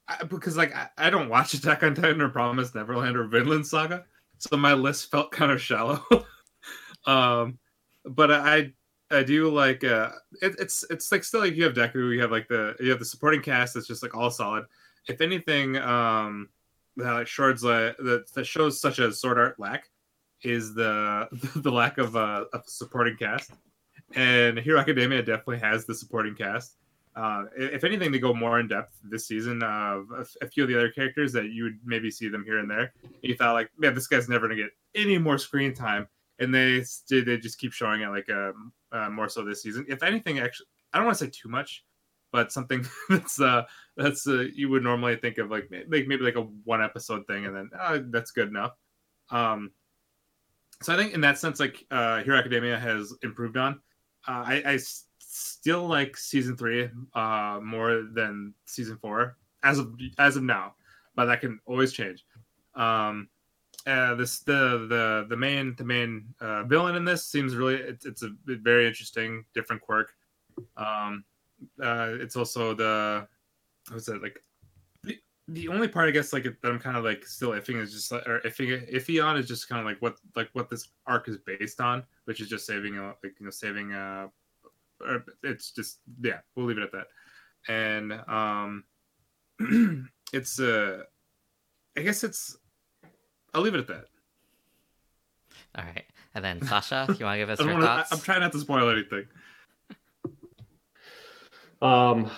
I, because like I, I don't watch Attack on Titan or Promise Neverland or Vinland Saga, so my list felt kind of shallow. (laughs) um, but I I do like uh, it, it's it's like still like you have Deku, you have like the you have the supporting cast that's just like all solid. If anything, um, that like Short's like that that shows such a Sword Art lack is the (laughs) the lack of uh of supporting cast and Hero Academia definitely has the supporting cast. Uh, if anything, they go more in depth this season of a, a few of the other characters that you would maybe see them here and there. You thought like, man, this guy's never gonna get any more screen time, and they they just keep showing it like um, uh, more so this season. If anything, actually, I don't want to say too much, but something (laughs) that's uh that's uh, you would normally think of like like maybe like a one episode thing, and then uh, that's good enough. Um, so I think in that sense, like uh, Hero Academia has improved on uh, still like season three uh, more than season four as of as of now, but that can always change. Um, uh, this the the the main the main uh, villain in this seems really it's, it's a very interesting different quirk. Um, uh, it's also the what's that like the, the only part I guess like that I'm kind of like still iffing is just like or iffy iffy on is just kind of like what like what this arc is based on, which is just saving uh, like you know saving uh or it's just yeah we'll leave it at that and um (clears throat) it's uh I guess it's I'll leave it at that. All right. And then Sasha, you want to give us (laughs) your wanna, I, thoughts? I'm trying not to spoil anything. Um,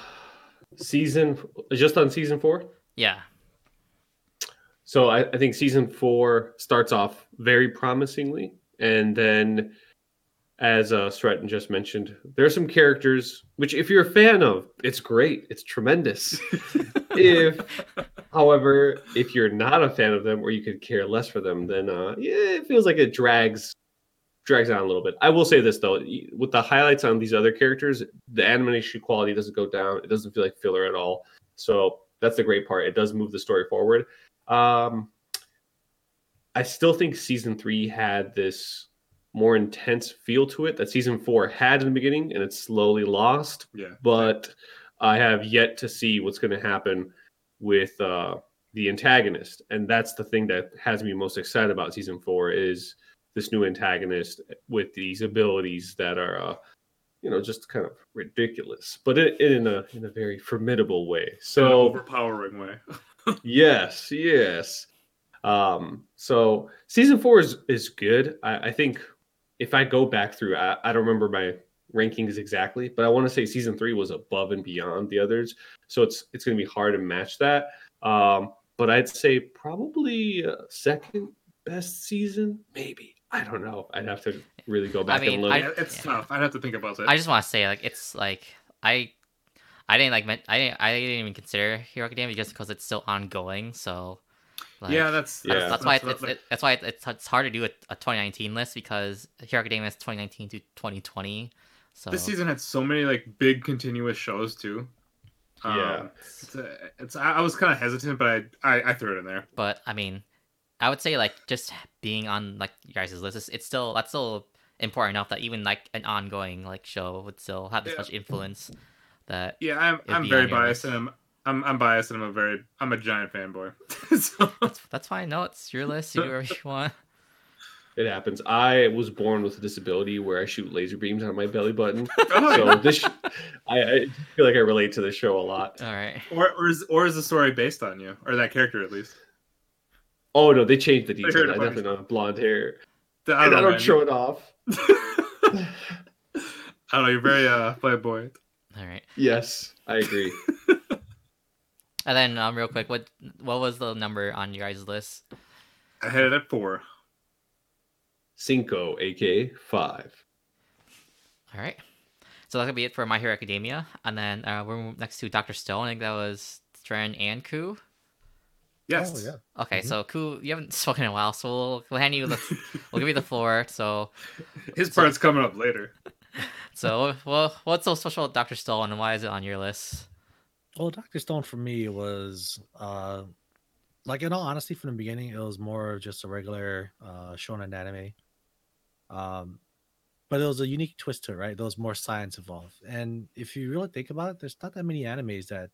season just on season four. Yeah. So I, I think season four starts off very promisingly, and then, as uh, Stratton just mentioned, there are some characters which, if you're a fan of, it's great, it's tremendous. (laughs) if, however, if you're not a fan of them or you could care less for them, then uh, yeah, it feels like it drags drags on a little bit. I will say this though, with the highlights on these other characters, the animation quality doesn't go down. It doesn't feel like filler at all. So that's the great part. It does move the story forward. Um, I still think season three had this more intense feel to it that season four had in the beginning, and it's slowly lost. Yeah. But I have yet to see what's going to happen with uh, the antagonist, and that's the thing that has me most excited about season four is this new antagonist with these abilities that are, uh, you know, just kind of ridiculous, but in, in a in a very formidable way. So overpowering way. (laughs) yes, yes. Um, so season four is is good. I, I think if I go back through, I, I don't remember my rankings exactly, but I want to say season three was above and beyond the others. So it's it's going to be hard to match that. Um, but I'd say probably uh, second best season, maybe. I don't know. I'd have to really go back mean, and look. I- Yeah, it's yeah. tough. I'd have to think about it. I just want to say like it's like I I didn't like I didn't I didn't even consider Hero Academia just because it's still ongoing. So like, yeah, that's Yeah. that's, that's why what- it's, like- it's, that's why it's, it's hard to do a, a 2019 list because Hero Academia is 2019 to 2020. So this season had so many like big continuous shows too. Um, Yeah. it's, uh, it's I I was kind of hesitant, but I, I I threw it in there. but I mean, I would say like just being on like you guys' list, it's, it's still that's still important enough that even like an ongoing like show would still have this Yeah. much influence that Yeah, I'm I'm very biased, list. and I'm, I'm I'm biased, and I'm a very I'm a giant fanboy. (laughs) so, that's, that's fine. No, it's your list. You do whatever you want. (laughs) it happens. I was born with a disability where I shoot laser beams on my belly button. (laughs) Oh, so this, sh- I, I feel like I relate to the show a lot. All right. or or is or is the story based on you or that character at least? Oh no, they changed the details. I definitely don't have blonde hair, I and I don't show it off. (laughs) I don't know. You're very uh flamboyant. All right. Yes, I agree. (laughs) And then um, real quick, what what was the number on your guys' list? I had it at four. Cinco, aka five. All right. So that's gonna be it for My Hero Academia, and then uh, we're next to Doctor Stone. I think that was Stren and Ku. Yes. Oh yeah. Okay, Mhm. so Ku, you haven't spoken in a while, so we'll, we'll hand you the we'll give you the floor. So (laughs) His part's coming up later. (laughs) so well, what's so special about Doctor Stone, and why is it on your list? Well, Doctor Stone for me was uh like in all honesty, from the beginning, it was more of just a regular uh shonen anime. Um but it was a unique twist to it, right? There was more science involved. And if you really think about it, there's not that many animes that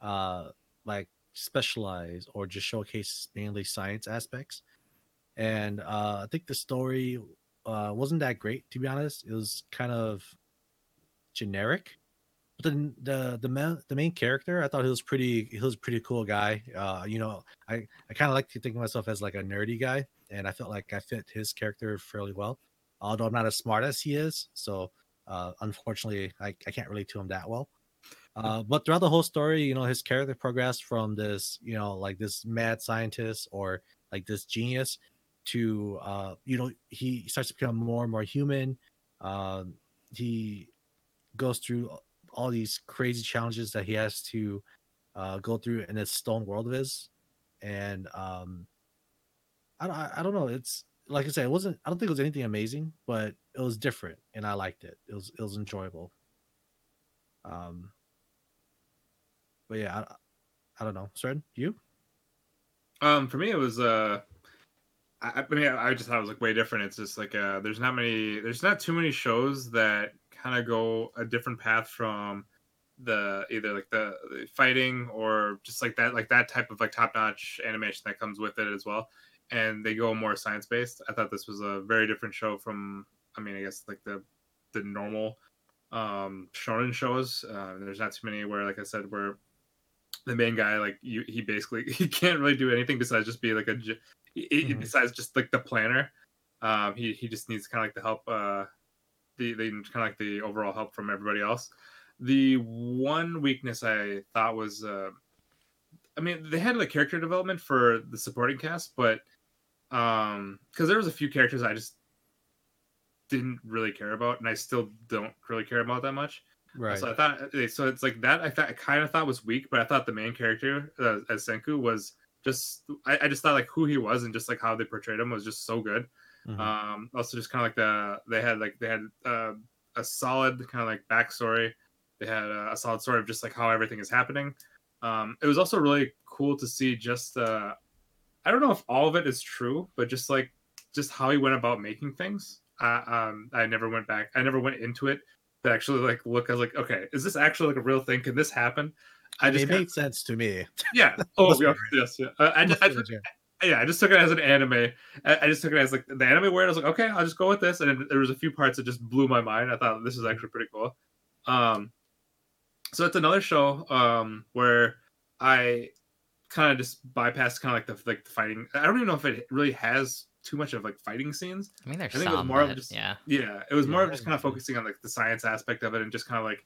uh like specialize or just showcase mainly science aspects. And uh I think the story uh wasn't that great to be honest. It was kind of generic but then the the main the main character, I thought he was pretty he was pretty cool guy. Uh, you know, I I kind of like to think of myself as like a nerdy guy, and I felt like I fit his character fairly well. Although I'm not as smart as he is, so uh, unfortunately, I, I can't relate to him that well. Uh, but throughout the whole story, you know, his character progressed from this, you know, like this mad scientist or like this genius to, uh, you know, he starts to become more and more human. Um, he goes through all these crazy challenges that he has to uh, go through in this stone world of his, and um, I don't, I I don't know. It's like I said, it wasn't. I don't think it was anything amazing, but it was different, and I liked it. It was it was enjoyable. Um, but yeah, I, I don't know. Sred, you? Um, for me, it was uh, I, I mean, I just thought it was like way different. It's just like uh, there's not many, there's not too many shows that kind of go a different path from the either like the, the fighting or just like that, like that type of like top notch animation that comes with it as well. And they go more science based. I thought this was a very different show from, I mean, I guess like the the normal um shonen shows. Uh, there's not too many where, like I said, where the main guy like you he basically (laughs) he can't really do anything besides just be like a Mhm. besides just like the planner. Um he he just needs kind of like the help uh the the kind of like the overall help from everybody else. The one weakness i thought was uh i mean they had like character development for the supporting cast but um because there was a few characters i just didn't really care about and i still don't really care about that much Right. so I thought so it's like that. I thought I kind of thought was weak, but I thought the main character uh, as Senku was just. I, I just thought like who he was and just like how they portrayed him was just so good. Mhm. Um, also, just kind of like the they had like they had uh, a solid kind of like backstory. They had uh, a solid story of just like how everything is happening. Um, it was also really cool to see just. Uh, I don't know if all of it is true, but just like just how he went about making things. Uh, um, I never went back. I never went into it to actually like look. I was like, okay, is this actually like a real thing? Can this happen? I just it just made sense to me. yeah. (laughs) Oh yeah, yes. Yeah. Uh, I, just, I, just- yeah, I just took it as an anime. I, I just took it as like the anime word. I was like, okay, I'll just go with this. And then there was a few parts that just blew my mind. I thought this is actually pretty cool. Um, so it's another show um where I kind of just bypassed kind of like the like the fighting. I don't even know if it really has too much of like fighting scenes. I mean, there's I think it was more of just- yeah. Yeah, it was Yeah, more of just kind of focusing on like the science aspect of it and just kind of like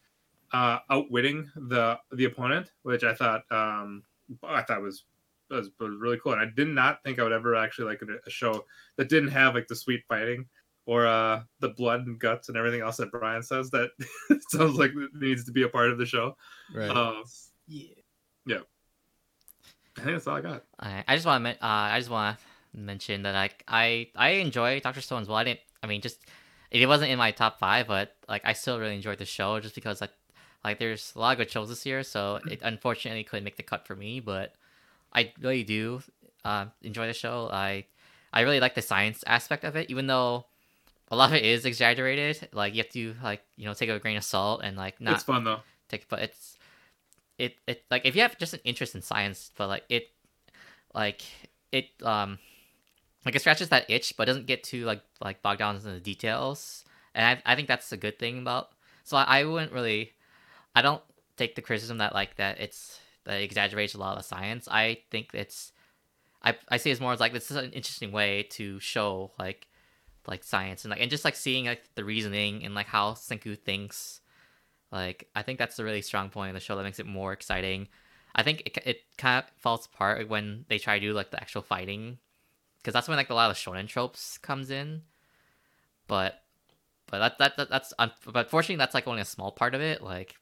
uh outwitting the the opponent, which I thought um I thought was was, was really cool. And I did not think I would ever actually like a, a show that didn't have like the sweet fighting or uh the blood and guts and everything else that Brian says that (laughs) sounds like it needs to be a part of the show. Right. Um, yeah. I think that's all I got. I, I just want to uh, I just want to mention that like I I enjoy Doctor Stone as well. I didn't. I mean, just it wasn't in my top five, but like I still really enjoyed the show just because like like there's a lot of good shows this year. So it unfortunately couldn't make the cut for me, but I really do uh, enjoy the show. I I really like the science aspect of it, even though a lot of it is exaggerated. Like you have to like you know take a grain of salt and like not it's fun though. take but it's it it like if you have just an interest in science but like it like it um like it scratches that itch but doesn't get too like like bogged down in the details and i, I think that's a good thing about so I, I wouldn't really i don't take the criticism that like that it's that it exaggerates a lot of science i think it's i i see it as more as like this is an interesting way to show like like science and like and just like seeing like the reasoning and like how Senku thinks. Like I think that's a really strong point of the show that makes it more exciting. I think it, it kind of falls apart when they try to do like the actual fighting, because that's when like a lot of shonen tropes comes in. But, but that that, that that's un- but fortunately that's like only a small part of it. Like,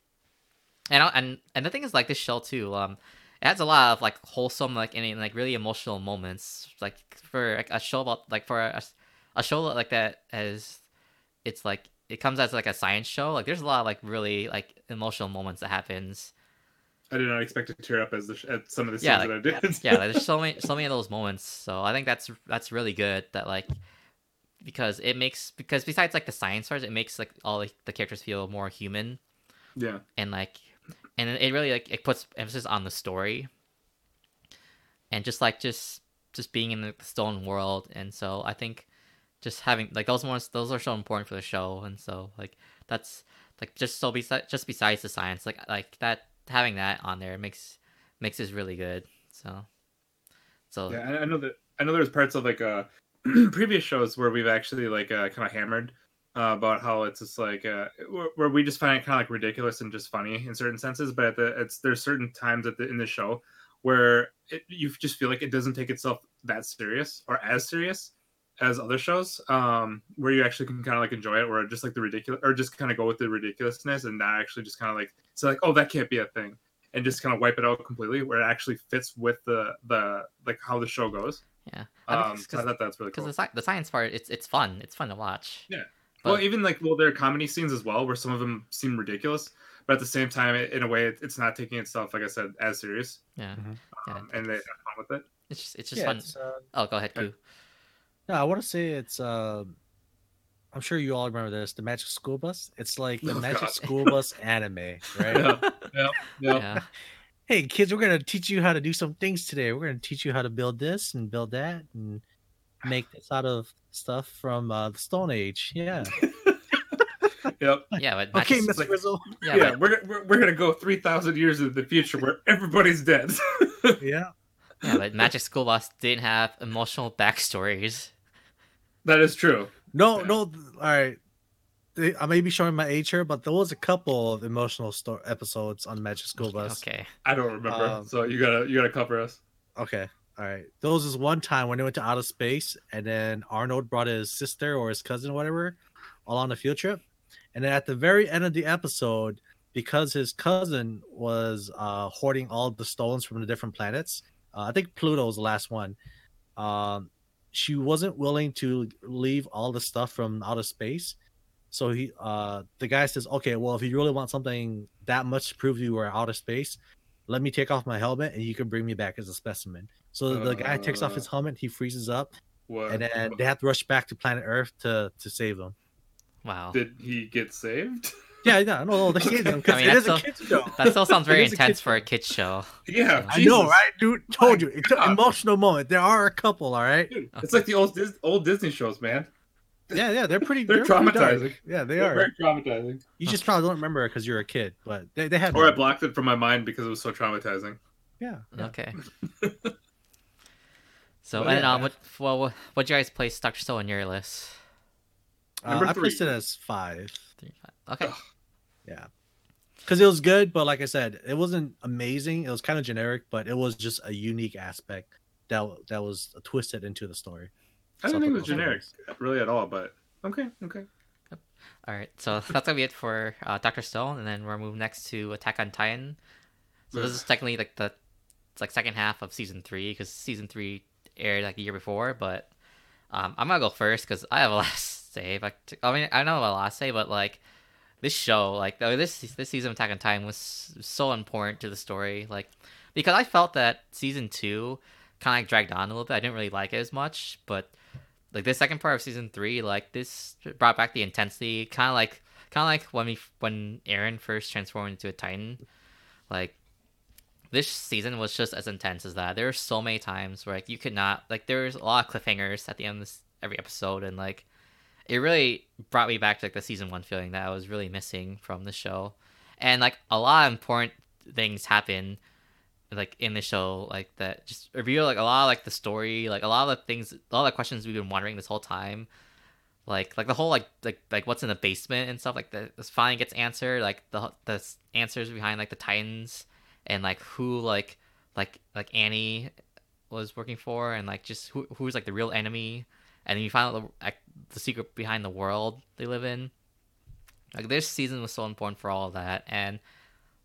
and and and the thing is like this show too. Um, it has a lot of like wholesome like and, like really emotional moments. Like for like, a show about like for a, a show like that as it's like it comes as like a science show. Like there's a lot of like really like emotional moments that happens. I did not expect to tear up as the at some of the scenes Yeah, that I did. yeah there's so many (laughs) so many of those moments so i think that's that's really good that like because it makes because besides like the science parts it makes like all like, the characters feel more human yeah. and like and it really like it puts emphasis on the story and just like just just being in the stone world and so i think just having like those ones those are so important for the show and so like that's like just so besides just besides the science like like that having that on there makes makes this really good so. So Yeah, I know that I know there's parts of like uh (clears throat) previous shows where we've actually like uh, kind of hammered uh, about how it's just like uh, where, where we just find it kind of like ridiculous and just funny in certain senses, but at the it's there's certain times at the in the show where it, you just feel like it doesn't take itself that serious or as serious as other shows um where you actually can kind of like enjoy it or just like the ridiculous or just kind of go with the ridiculousness and not actually just kind of like it's like oh that can't be a thing and just kind of wipe it out completely where it actually fits with the the like how the show goes. Yeah. I think um it's so i thought that's really because cool. the, sci- the science part it's it's fun. It's fun to watch. Yeah. but, well even like well there are comedy scenes as well where some of them seem ridiculous but at the same time it, in a way it, it's not taking itself like i said as serious. Yeah, yeah. Um, and they have fun with it. It's just it's just Yeah, fun. it's, uh, oh go ahead Okay. Koo. No, I want to say it's. Uh, I'm sure you all remember this. The Magic School Bus. It's like the Oh, Magic God. School Bus anime, (laughs) right? Yeah. yeah (laughs) yeah Hey kids, we're gonna teach you how to do some things today. We're gonna teach you how to build this and build that and make (sighs) this out of stuff from uh, the Stone Age. Yeah. (laughs) yep yeah but okay, Magic- Miss like- Frizzle. yeah, yeah, but- we're, we're, we're gonna go 3000 years into the future where everybody's dead Yeah. yeah but magic school bus didn't have emotional backstories that is true No, Yeah. no. All right. I may be showing my age here, but there was a couple of emotional sto- episodes on Magic School Bus. okay i don't remember Um, so you gotta you gotta cover us Okay. All right. There was this one time when they went to outer space, and then Arnold brought his sister or his cousin, whatever, all on a field trip. And then at the very end of the episode, because his cousin was uh, hoarding all the stones from the different planets, uh, I think Pluto was the last one. Um, she wasn't willing to leave all the stuff from outer space. So he, uh, the guy says, "Okay, well, if you really want something that much to prove you were outer space, let me take off my helmet and you can bring me back as a specimen. So the guy takes off Uh. his helmet, he freezes up, what and then they have to rush back to planet Earth to to save him. wow did he get saved (laughs) Yeah, yeah, no, no, they saved him because (laughs) I mean, it is a that's kids show. that still sounds very It is a intense for a kids show yeah I know, Jesus. right, dude? Told you, it's an emotional moment. There are a couple, all right. Dude, it's like the old Dis- old disney shows man Yeah, yeah, they're pretty. (laughs) They're pretty dark. traumatizing. Yeah, they They're are. very traumatizing You just probably don't remember it because you're a kid, but they they had. or i blocked it from my mind because it was so traumatizing Yeah. yeah. okay (laughs) so Well, and yeah. um what well what you guys place dr stone on your list Uh, Number I placed it as five. Three, five. okay Ugh. Yeah. Because it was good, but like I said, it wasn't amazing. It was kind of generic, but it was just a unique aspect that that was twisted into the story. i don't think it was Something generic really at all but okay okay Yep. all right so (laughs) that's gonna be it for uh, dr stone and then we're moving next to attack on titan so this is technically like the it's like second half of season three because season three aired like the year before but um, i'm gonna go first because i have a last to say but i mean i know a last to say but like this show like uh, this this season of attack on titan was so important to the story like because i felt that season two kind of dragged on a little bit i didn't really like it as much but like the second part of season three like this brought back the intensity kind of like kind of like when we when Eren first transformed into a titan like this season was just as intense as that. There were so many times where like you could not like there was a lot of cliffhangers at the end of this, every episode, and like it really brought me back to like the season one feeling that I was really missing from the show, and like a lot of important things happen like in the show like that just reveal like a lot of like the story like a lot of the things a lot of the questions we've been wondering this whole time. Like like the whole like like like what's in the basement and stuff like that finally gets answered like the the answers behind like the titans and like who like like like annie was working for and like just who who's like the real enemy and you find out the, like, the secret behind the world they live in. Like this season was so important for all of that. And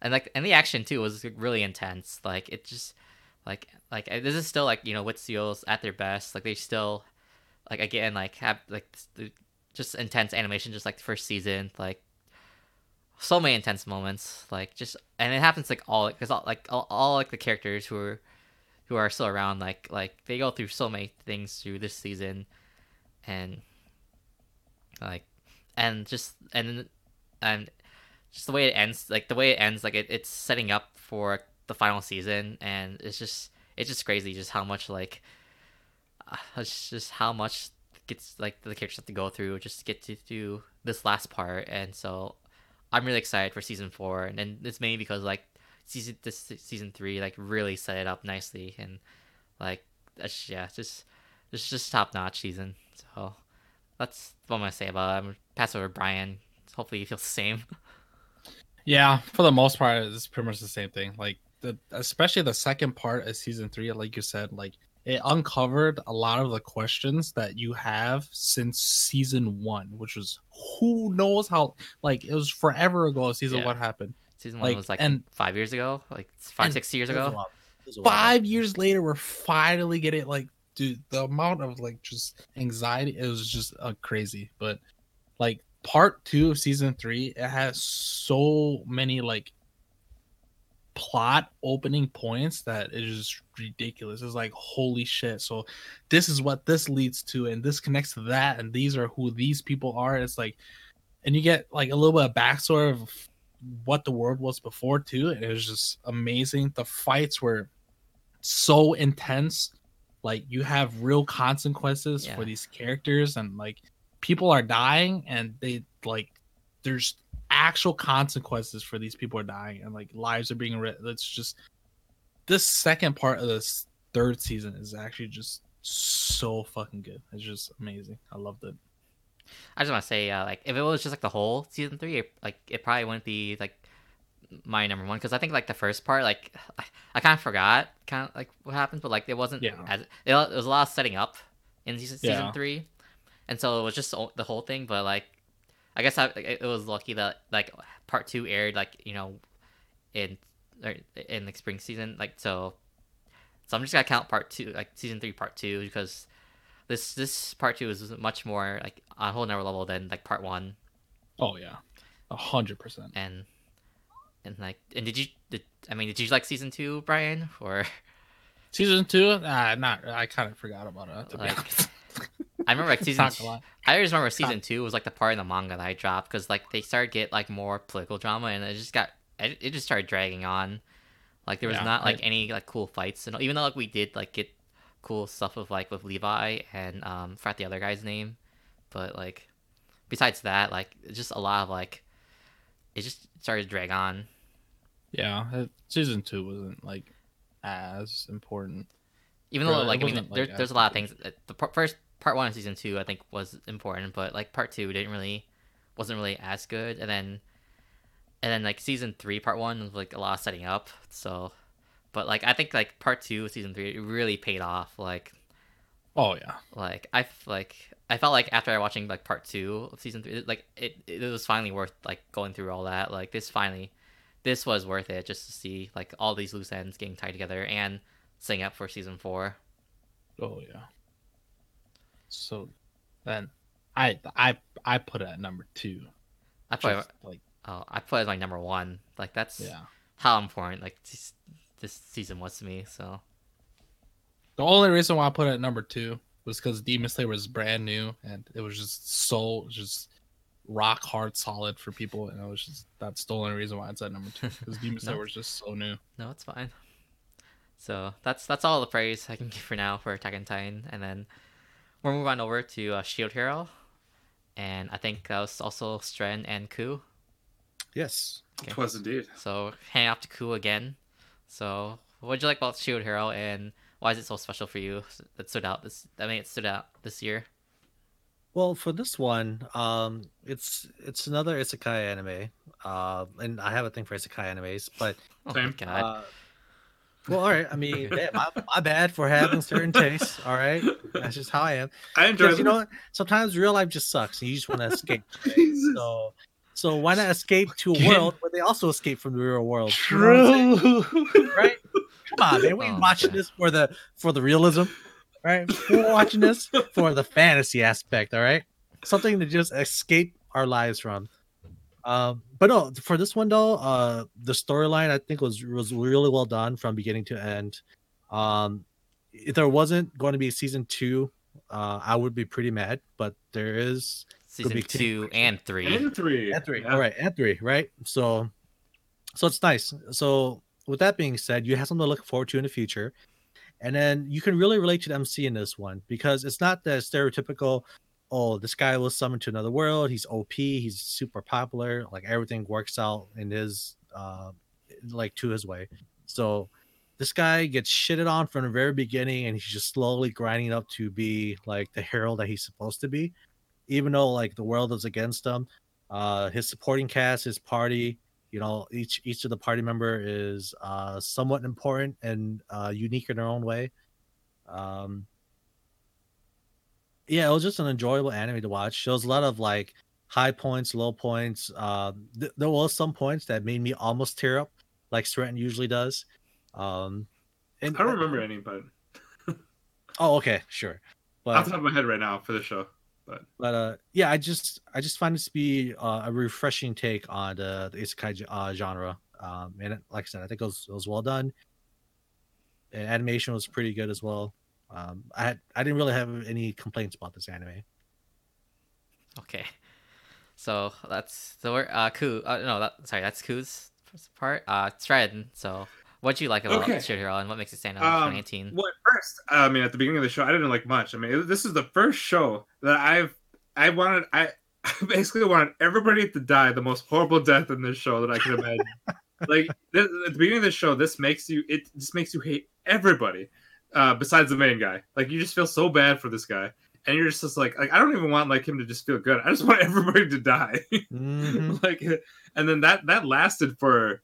and like and the action too was really intense. Like it just like like this is still like you know with seals at their best. Like they still like again like have like just intense animation just like the first season. Like so many intense moments. Like just and it happens like all because all like all, all like the characters who are who are still around like like they go through so many things through this season and like and just and and just the way it ends like the way it ends like it, it's setting up for the final season and it's just it's just crazy just how much like uh, it's just how much gets like the characters have to go through just to get to do this last part and so i'm really excited for season four and, and it's mainly because like season this season three like really set it up nicely and like yeah just it's just top notch season so that's what i'm gonna say about um, it i'm gonna pass over brian hopefully he feels the same (laughs) Yeah, for the most part, it's pretty much the same thing. Like the especially the second part of season three, like you said, like it uncovered a lot of the questions that you have since season one, which was who knows how like it was forever ago. Season Yeah. one happened. season one Like, was like and- five years ago like five six years It was a ago while- it was a while back. Five years later, we're finally getting like, dude, the amount of like just anxiety it was just uh, crazy. But like part two of season three, it has so many like plot opening points that is ridiculous. It's like holy shit. So this is what this leads to, and this connects to that, and these are who these people are. It's like, and you get like a little bit of backstory of what the world was before too. And it was just amazing. The fights were so intense. Like you have real consequences Yeah. for these characters, and like people are dying, and they like there's actual consequences for these people are dying, and like lives are being written. It's just this second part of this third season is actually just so fucking good. It's just amazing. I loved it. I just want to say, uh, like, if it was just like the whole season three, it, like, it probably wouldn't be like my number one because I think like the first part, like, (sighs) I, I kind of forgot kind of like what happened, but like it wasn't Yeah. as it, was a lot of setting up in season, season three, and so it was just the whole thing. But like, I guess I, it was lucky that like part two aired like you know in or in like spring season, like so. So I'm just gonna count part two, like season three, part two, because this this part two is much more like on a whole another level than like part one Oh yeah, a hundred percent. and and like and did you did i mean did you like season two brian or? Season two, uh, not. I kind of forgot about it. Like, i remember like (laughs) season Not i always remember season two was like the part in the manga that i dropped because like they started get like more political drama and it just got it, it just started dragging on. Like there was Yeah, not like I- any like cool fights and even though like we did like get cool stuff with like with levi and um forgot the other guy's name but like besides that like just a lot of like it just started to drag on Yeah, it, season two wasn't like as important. even though like I mean like, there, there's a lot of things the first part one of season two I think was important but like part two didn't really wasn't really as good. And then and then like season three part one was like a lot of setting up so but like I think like part two of season three it really paid off like Oh yeah, like I like I felt like after watching like part two of season three like it, it was finally worth like going through all that like this finally this was worth it just to see like all these loose ends getting tied together and setting up for season four oh yeah. So then, I I I put it at number two. I put it, like oh I put it as my number one like that's yeah. how important like this, this season was to me so The only reason why I put it at number two was because Demon Slayer was brand new and it was just so just rock hard solid for people, and I was just that's the only reason why it's at number two because Demon (laughs) Slayer was just so new. no it's fine so that's that's all the praise I can give for now for Attack on Titan and then we'll move on over to uh, Shield Hero and I think that was also Stren and Ku Yes. It was indeed. So hang off to Ku again. So what did you like about Shield Hero and why is it so special for you that stood out this I mean it stood out this year? Well, for this one, um, it's it's another isekai anime, uh, and I have a thing for isekai animes, but (laughs) Oh my god. uh, well, all right. I mean, (laughs) yeah, my, my bad for having certain tastes. All right, that's just how I am. I enjoy you know, sometimes real life just sucks, and you just want to escape. (laughs) Jesus. So, so why not escape to a world where they also escape from the real world? You know what I'm saying? True. right? Come on, man. We Oh, watching okay. this for the for the realism, right? We're watching this (laughs) for the fantasy aspect. All right, something to just escape our lives from. Um, but no, for this one though, uh, the storyline I think was was really well done from beginning to end. Um, if there wasn't going to be season two, uh, I would be pretty mad. But there is Season be two and three. And three. and three. Yeah. All right, and three, right? So, so it's nice. So, with that being said, you have something to look forward to in the future, and then you can really relate to the MC in this one because it's not the stereotypical. Oh, this guy was summoned to another world. He's OP. He's super popular. Like everything works out in his, uh, like to his way. So, this guy gets shitted on from the very beginning, and he's just slowly grinding up to be like the hero that he's supposed to be, even though like the world is against him uh his supporting cast his party you know each each of the party member is uh somewhat important and uh unique in their own way um yeah it was just an enjoyable anime to watch there was a lot of like high points low points um th- there was some points that made me almost tear up like Stratton usually does um and I don't remember any, but oh okay sure but off the top of my head right now for the show. But uh yeah i just i just find this to be uh, a refreshing take on the, the isekai uh, genre um and it, like i said i think it was, it was well done and animation was pretty good as well um i had i didn't really have any complaints about this anime Okay. So that's so we're uh Ku uh, no that sorry that's Ku's part. Uh Stratton. So what'd you like about Okay. Shield Hero and what makes it stand out Um, in 2018? Well, at first, I mean, at the beginning of the show, I didn't like much. I mean, it- this is the first show that I've, I wanted, I (laughs) basically wanted everybody to die the most horrible death in this show that I could imagine. (laughs) like this, at the beginning of the show, this makes you, it just makes you hate everybody, uh, besides the main guy. Like you just feel so bad for this guy, and you're just, just like, like I don't even want like him to just feel good. I just (laughs) want everybody to die. Mhm. like, and then that that lasted for.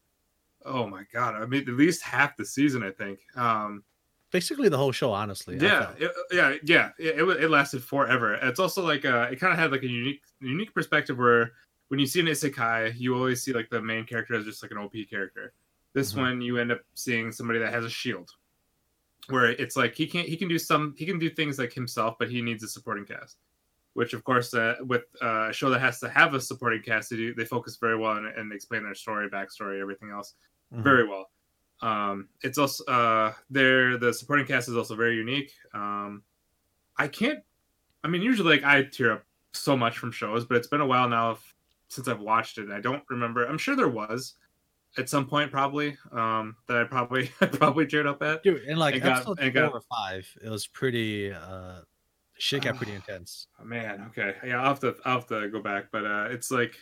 Oh my god! I mean, at least half the season, I think. Um, basically the whole show honestly yeah, it, yeah, yeah. It, it, lasted forever. It's also like uh, it kind of had like a unique unique perspective where when you see an isekai, you always see like the main character as just like an OP character. This Mhm. one, you end up seeing somebody that has a shield, where it's like he can't he can do some he can do things like himself, but he needs a supporting cast. Which of course, uh, with uh, a show that has to have a supporting cast, they do they focus very well and, and explain their story, backstory, everything else Mhm. very well. Um, it's also uh, there. The supporting cast is also very unique. Um, I can't. I mean, usually like I tear up so much from shows, but it's been a while now f- since I've watched it. and I don't remember. I'm sure there was at some point probably um, that I probably (laughs) I probably teared up at. Dude, and like got- episode it four got- or five it was pretty uh shit got pretty intense Oh, man, okay, yeah, I'll have to I'll have to go back, but uh, it's like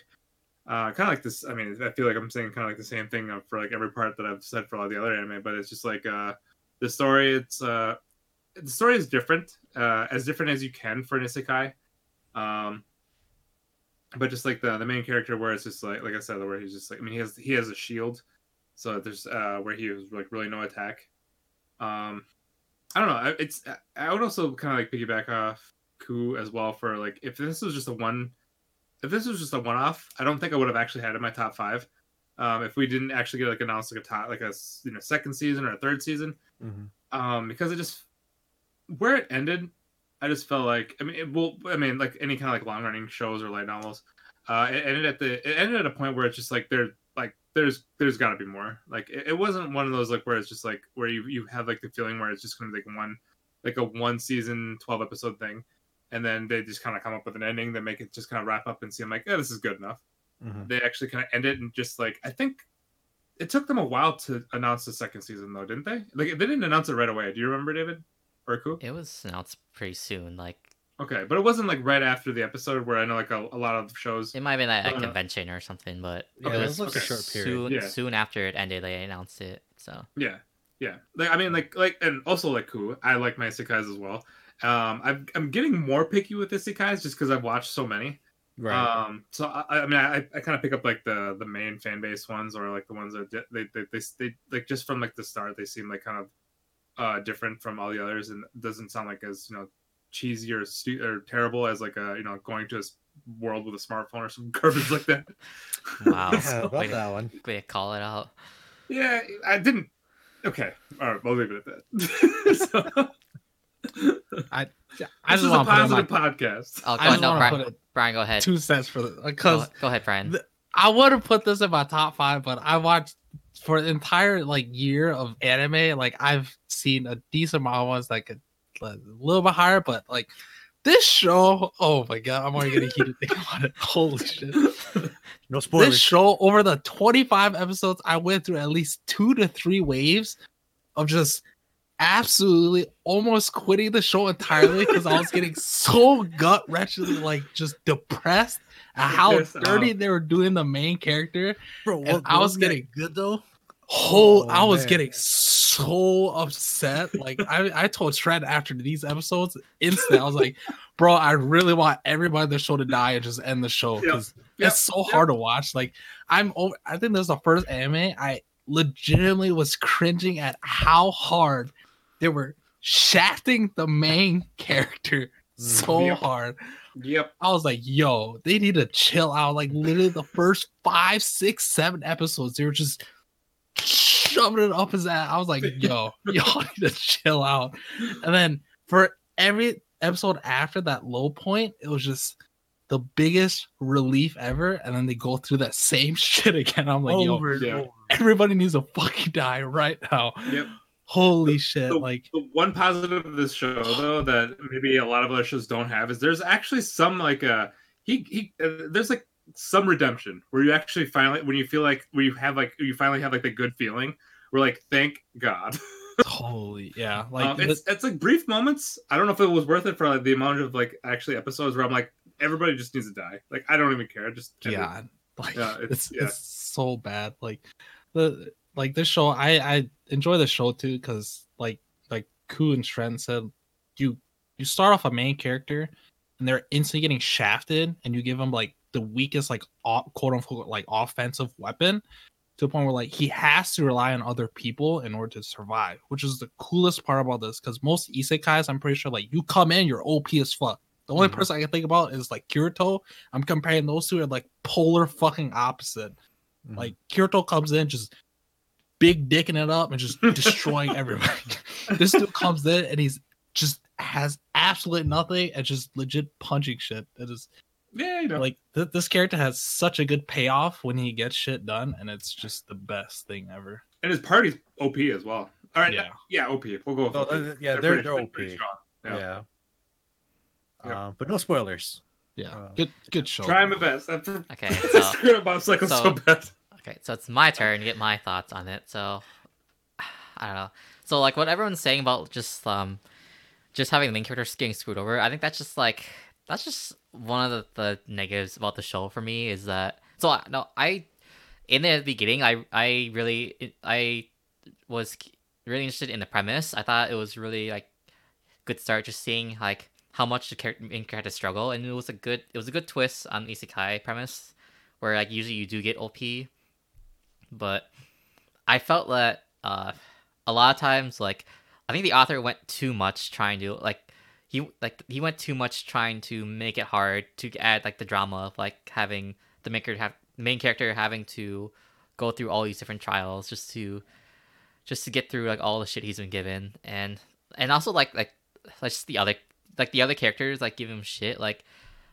uh, kind of like this. I mean, I feel like I'm saying kind of like the same thing for like every part that I've said for all the other anime, but it's just like uh, the story. It's uh, the story is different, uh, as different as you can for an isekai. Um, but just like the the main character, where it's just like like I said, where he's just like I mean he has he has a shield, so there's uh where he was like really no attack. Um, I don't know. It's I would also kind of like piggyback off Ku as well for like if this was just a one, if this was just a one off, I don't think I would have actually had it in my top five. Um, if we didn't actually get like announced like a top like a you know second season or a third season, Mhm. um, because it just where it ended, I just felt like I mean, it, well, I mean, like any kind of like long running shows or light novels, uh, it ended at the it ended at a point where it's just like there like there's there's got to be more. Like it, it wasn't one of those like where it's just like where you you have like the feeling where it's just gonna be like one like a one season twelve episode thing, and then they just kind of come up with an ending that make it just kind of wrap up and seem like oh this is good enough. Mhm. They actually kind of end it and just like I think. It took them a while to announce the second season, though, didn't they? Like, they didn't announce it right away. Do you remember, David? Or Ku? It was announced pretty soon. Like Okay, but it wasn't like right after the episode where I know like a, a lot of shows. it might have been at No, a no. convention or something, but yeah Okay, it was like okay. a short period soon Yeah. soon after it ended, they announced it. So Yeah, yeah. Like I mean, like like, and also like Ku. I like my isekais as well, Um, I've, I'm getting more picky with isekais just because I've watched so many. Right. Um, so I, I mean, I, I kind of pick up like the the main fan base ones, or like the ones that di- they they, they they like just from like the start, they seem like kind of uh different from all the others, and doesn't sound like as you know cheesy or stu- or terrible as like a you know going to a s- world with a smartphone or some (laughs) garbage like that. Wow. (laughs) yeah, So, about wait. that one. Way to call it out. yeah, I didn't. Okay, all right, we'll leave it at that. (laughs) so, I this just is a want put positive my, podcast. Oh, go I ahead. just No, Brian, put it Brian, go ahead. two cents for the Go, because go ahead, Brian. the- I would have put this in my top five, but I watched for the entire like year of anime. Like I've seen a decent amount of ones that could a little bit higher, but like this show, oh my god, I'm already getting heated thinking about it. (laughs) Holy shit! (laughs) No spoilers. This show over the 25 episodes, I went through at least two to three waves of just absolutely almost quitting the show entirely because I was getting (laughs) so gut wrenchingly like just depressed at how dirty they were doing the main character. Bro, and I was getting- good though. Whole Oh, I was man. getting so upset. Like I, I told Shred after these episodes, instant, I was like, bro, I really want everybody in the show to die and just end the show because Yep. it's so Yep. hard to watch. Like I'm over I think this is the first anime I legitimately was cringing at how hard they were shafting the main character so (laughs) Yep. hard. Yep. I was like, yo, they need to chill out. Like literally the first five, six, seven episodes, they were just shoving it up his ass. I was like, (laughs) yo, y'all need to chill out. And then for every episode after that low point, it was just the biggest relief ever. And then they go through that same (laughs) shit again. I'm like, yo, over and yeah. everybody needs to fucking die right now. Yep. Holy shit. So- Like The one positive of this show, though, that maybe a lot of other shows don't have, is there's actually some like uh he he uh, there's like some redemption where you actually finally when you feel like where you have like you finally have like the good feeling. We're like, thank God. (laughs) holy yeah. Like Um, it's it's like brief moments. I don't know if it was worth it for like the amount of like actually episodes where I'm like, everybody just needs to die. Like I don't even care. Just yeah like Yeah, it's it's- yeah. it's so bad like the like this show i i enjoy the show too because like like ku and Shren said you you start off a main character and they're instantly getting shafted and you give them like the weakest like o- quote unquote like offensive weapon to the point where like he has to rely on other people in order to survive which is the coolest part about this because most isekais i'm pretty sure like you come in you're op as fuck the only Mhm. person I can think about is like Kirito. I'm comparing those two are like polar fucking opposite. Mhm. Like Kirito comes in just big dicking it up and just (laughs) destroying everybody. (laughs) this dude comes in and he's just has absolutely nothing and just legit punching shit. That is Yeah, you know. like th- this character has such a good payoff when he gets shit done, and it's just the best thing ever. and his party's OP as well. All right, Yeah. yeah, OP. We'll go with OP. uh, yeah, they're- they're pretty OP. strong. yeah. Yeah. Yep. Uh, but no spoilers. Yeah, Uh, good good show. Trying my best. I'm Okay, (laughs) so- screwing up Mob Psycho so, so- bad. Okay, so it's my turn to get my thoughts on it. So (sighs) I don't know. So like what everyone's saying about just um just having the main character getting screwed over, I think that's just like that's just one of the, the negatives about the show for me is that so I, no I in the beginning I I really I was really interested in the premise. I thought it was really like good start just seeing like how much the character main character struggle and it was a good it was a good twist on isekai premise where like usually you do get OP but I felt that uh, a lot of times, like I think the author went too much trying to like he like he went too much trying to make it hard to add like the drama of like having the maker have main character having to go through all these different trials just to just to get through like all the shit he's been given. And and also like like like just the other like the other characters like give him shit. Like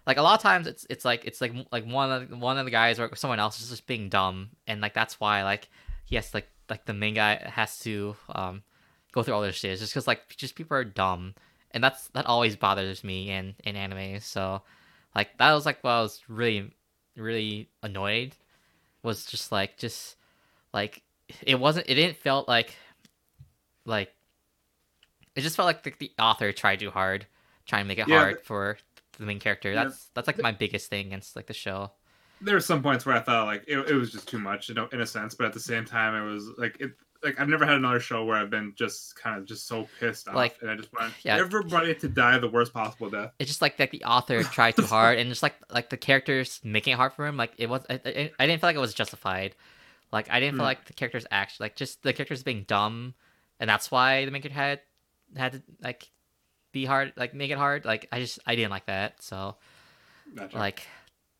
like a lot of times it's it's like it's like like one of the, one of the guys or someone else is just being dumb. And like that's why like he has like like the main guy has to um go through all this shit. It's just because like just people are dumb. And that's that always bothers me in in anime. So like that was like what I was really really annoyed was just like just like it wasn't it didn't felt like like it just felt like the, the author tried too hard trying to make it Yeah, hard for the main character Yeah. that's that's like my biggest thing against like the show There were some points where I thought like it, it was just too much, you know, in a sense. But at the same time, it was like it. like I've never had another show where I've been just kind of just so pissed off, Like, and I just want (sighs) yeah. everybody to die the worst possible death. it's just like that the author (laughs) tried too hard and just like like the characters making it hard for him like it was i, I, didn't feel like it was justified like i didn't Hmm. feel like the characters actually like just the characters being dumb and that's why the maker had had to like be hard like make it hard like i just i didn't like that so Gotcha. like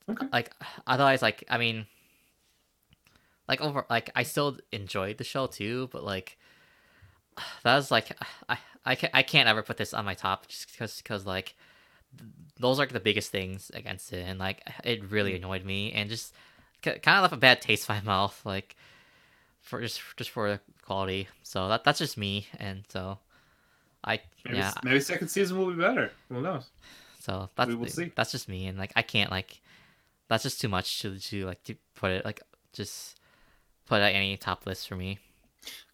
Okay. like otherwise like i mean like over like i still enjoyed the show too but like (sighs) that was like (sighs) i i can't, I can't ever put this on my top just because because like those are the biggest things against it and like (sighs) it really mm. annoyed me and just kind of left a bad taste in my (laughs) mouth like for just just for the quality so that that's just me and so i maybe yeah maybe second season will be better. Who knows? so that's We will see. that's just me, and like I can't like that's just too much to to like to put it like just put at any top list for me.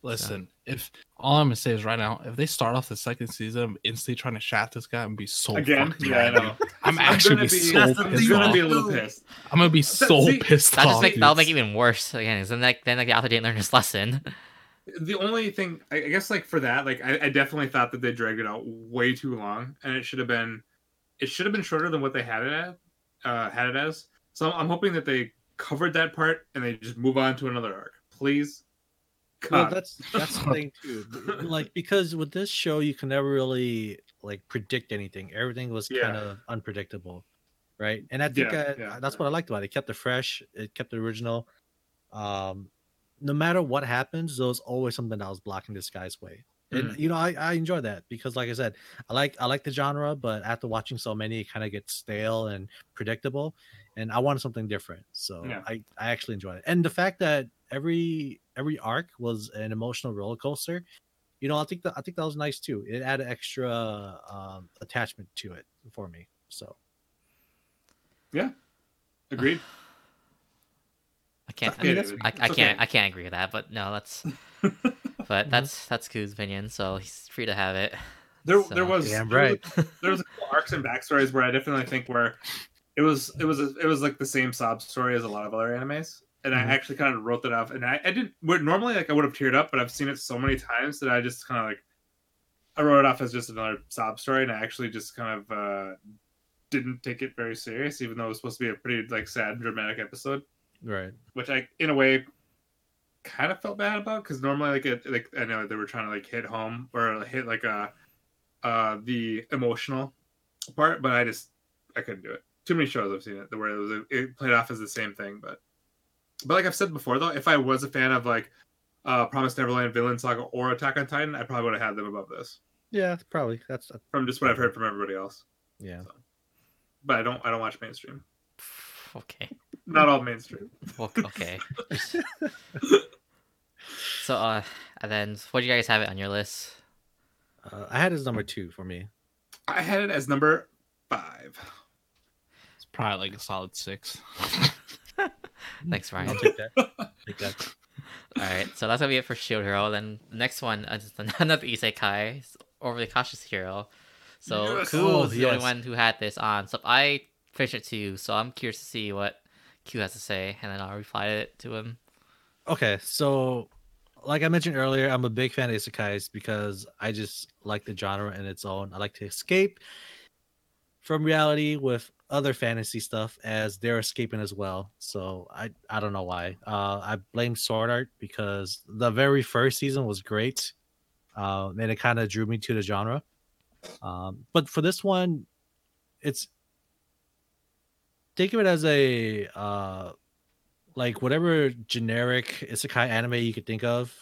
Listen, if all I'm gonna say is right now, if they start off the second season, I'm instantly trying to shaft this guy and be so Again, yeah, I know. (laughs) I'm I'm actually gonna be be, so pissed gonna off. be a little pissed. I'm gonna be so see, pissed That off. just make that'll make it even worse again. 'cause Then like then like the author didn't learn his lesson. (laughs) The only thing I I guess like for that, like I, I definitely thought that they dragged it out way too long, and it should have been, it should have been shorter than what they had it at, uh, had it as. So I'm hoping that they covered that part and they just move on to another arc, please. Well, that's that's the thing too. (laughs) Like because with this show, you can never really like predict anything. Everything was Yeah. kind of unpredictable, right? And I think Yeah, uh, yeah, that's what I liked about it. It kept it fresh. It kept it original. Um, no matter what happens, there was always something that was blocking this guy's way. And you know, I, I enjoy that because, like I said, I like I like the genre, but after watching so many, it kind of gets stale and predictable, and I wanted something different. So Yeah. I I actually enjoy it, and the fact that every every arc was an emotional roller coaster, you know, I think that I think that was nice too. It added extra um, attachment to it for me. So yeah. agreed. I can't. I mean, that's- I, I can't. okay. I can't agree with that. But no, that's. (laughs) But that's that's Ku's opinion, so he's free to have it. There, So- there was Damn there was- right. there was a couple arcs and backstories where I definitely think where it was it was it was like the same sob story as a lot of other animes, and Mhm. I actually kind of wrote that off. And I, I didn't would normally like I would have teared up, but I've seen it so many times that I just kind of like I wrote it off as just another sob story, and I actually just kind of uh, didn't take it very serious, even though it was supposed to be a pretty like sad and dramatic episode, right. which I in a way kind of felt bad about because normally like it like I know they were trying to like hit home or hit like a uh the emotional part, but I just I couldn't do it. Too many shows I've seen it where it was it played off as the same thing, but but like I've said before though, if I was a fan of like uh Promised Neverland, Vinland Saga, or Attack on Titan, I probably would have had them above this Yeah, probably. That's from just what I've heard from everybody else. yeah. But I don't I don't watch mainstream. Okay. Not all mainstream. Well, okay. (laughs) so uh, and then what do you guys have it on your list? Uh, I had as number two for me. I had it as number five. It's probably like a solid six. (laughs) Thanks, Ryan. I'll take that. take that. (laughs) All right, so that's gonna be it for Shield Hero. Then the next one is another Isekai, it's Overly Cautious Hero. So Yes. Ku Oh, was the only one who had this on. So I finished it too. So I'm curious to see what Ku has to say, and then I'll reply it to him. Okay, so like I mentioned earlier, I'm a big fan of isekais because I just like the genre in its own. I like to escape from reality with other fantasy stuff as they're escaping as well. So I I don't know why. Uh, I blame Sword Art because the very first season was great, uh, and it kind of drew me to the genre. Um, but for this one, it's think of it as a uh, like whatever generic isekai anime you could think of.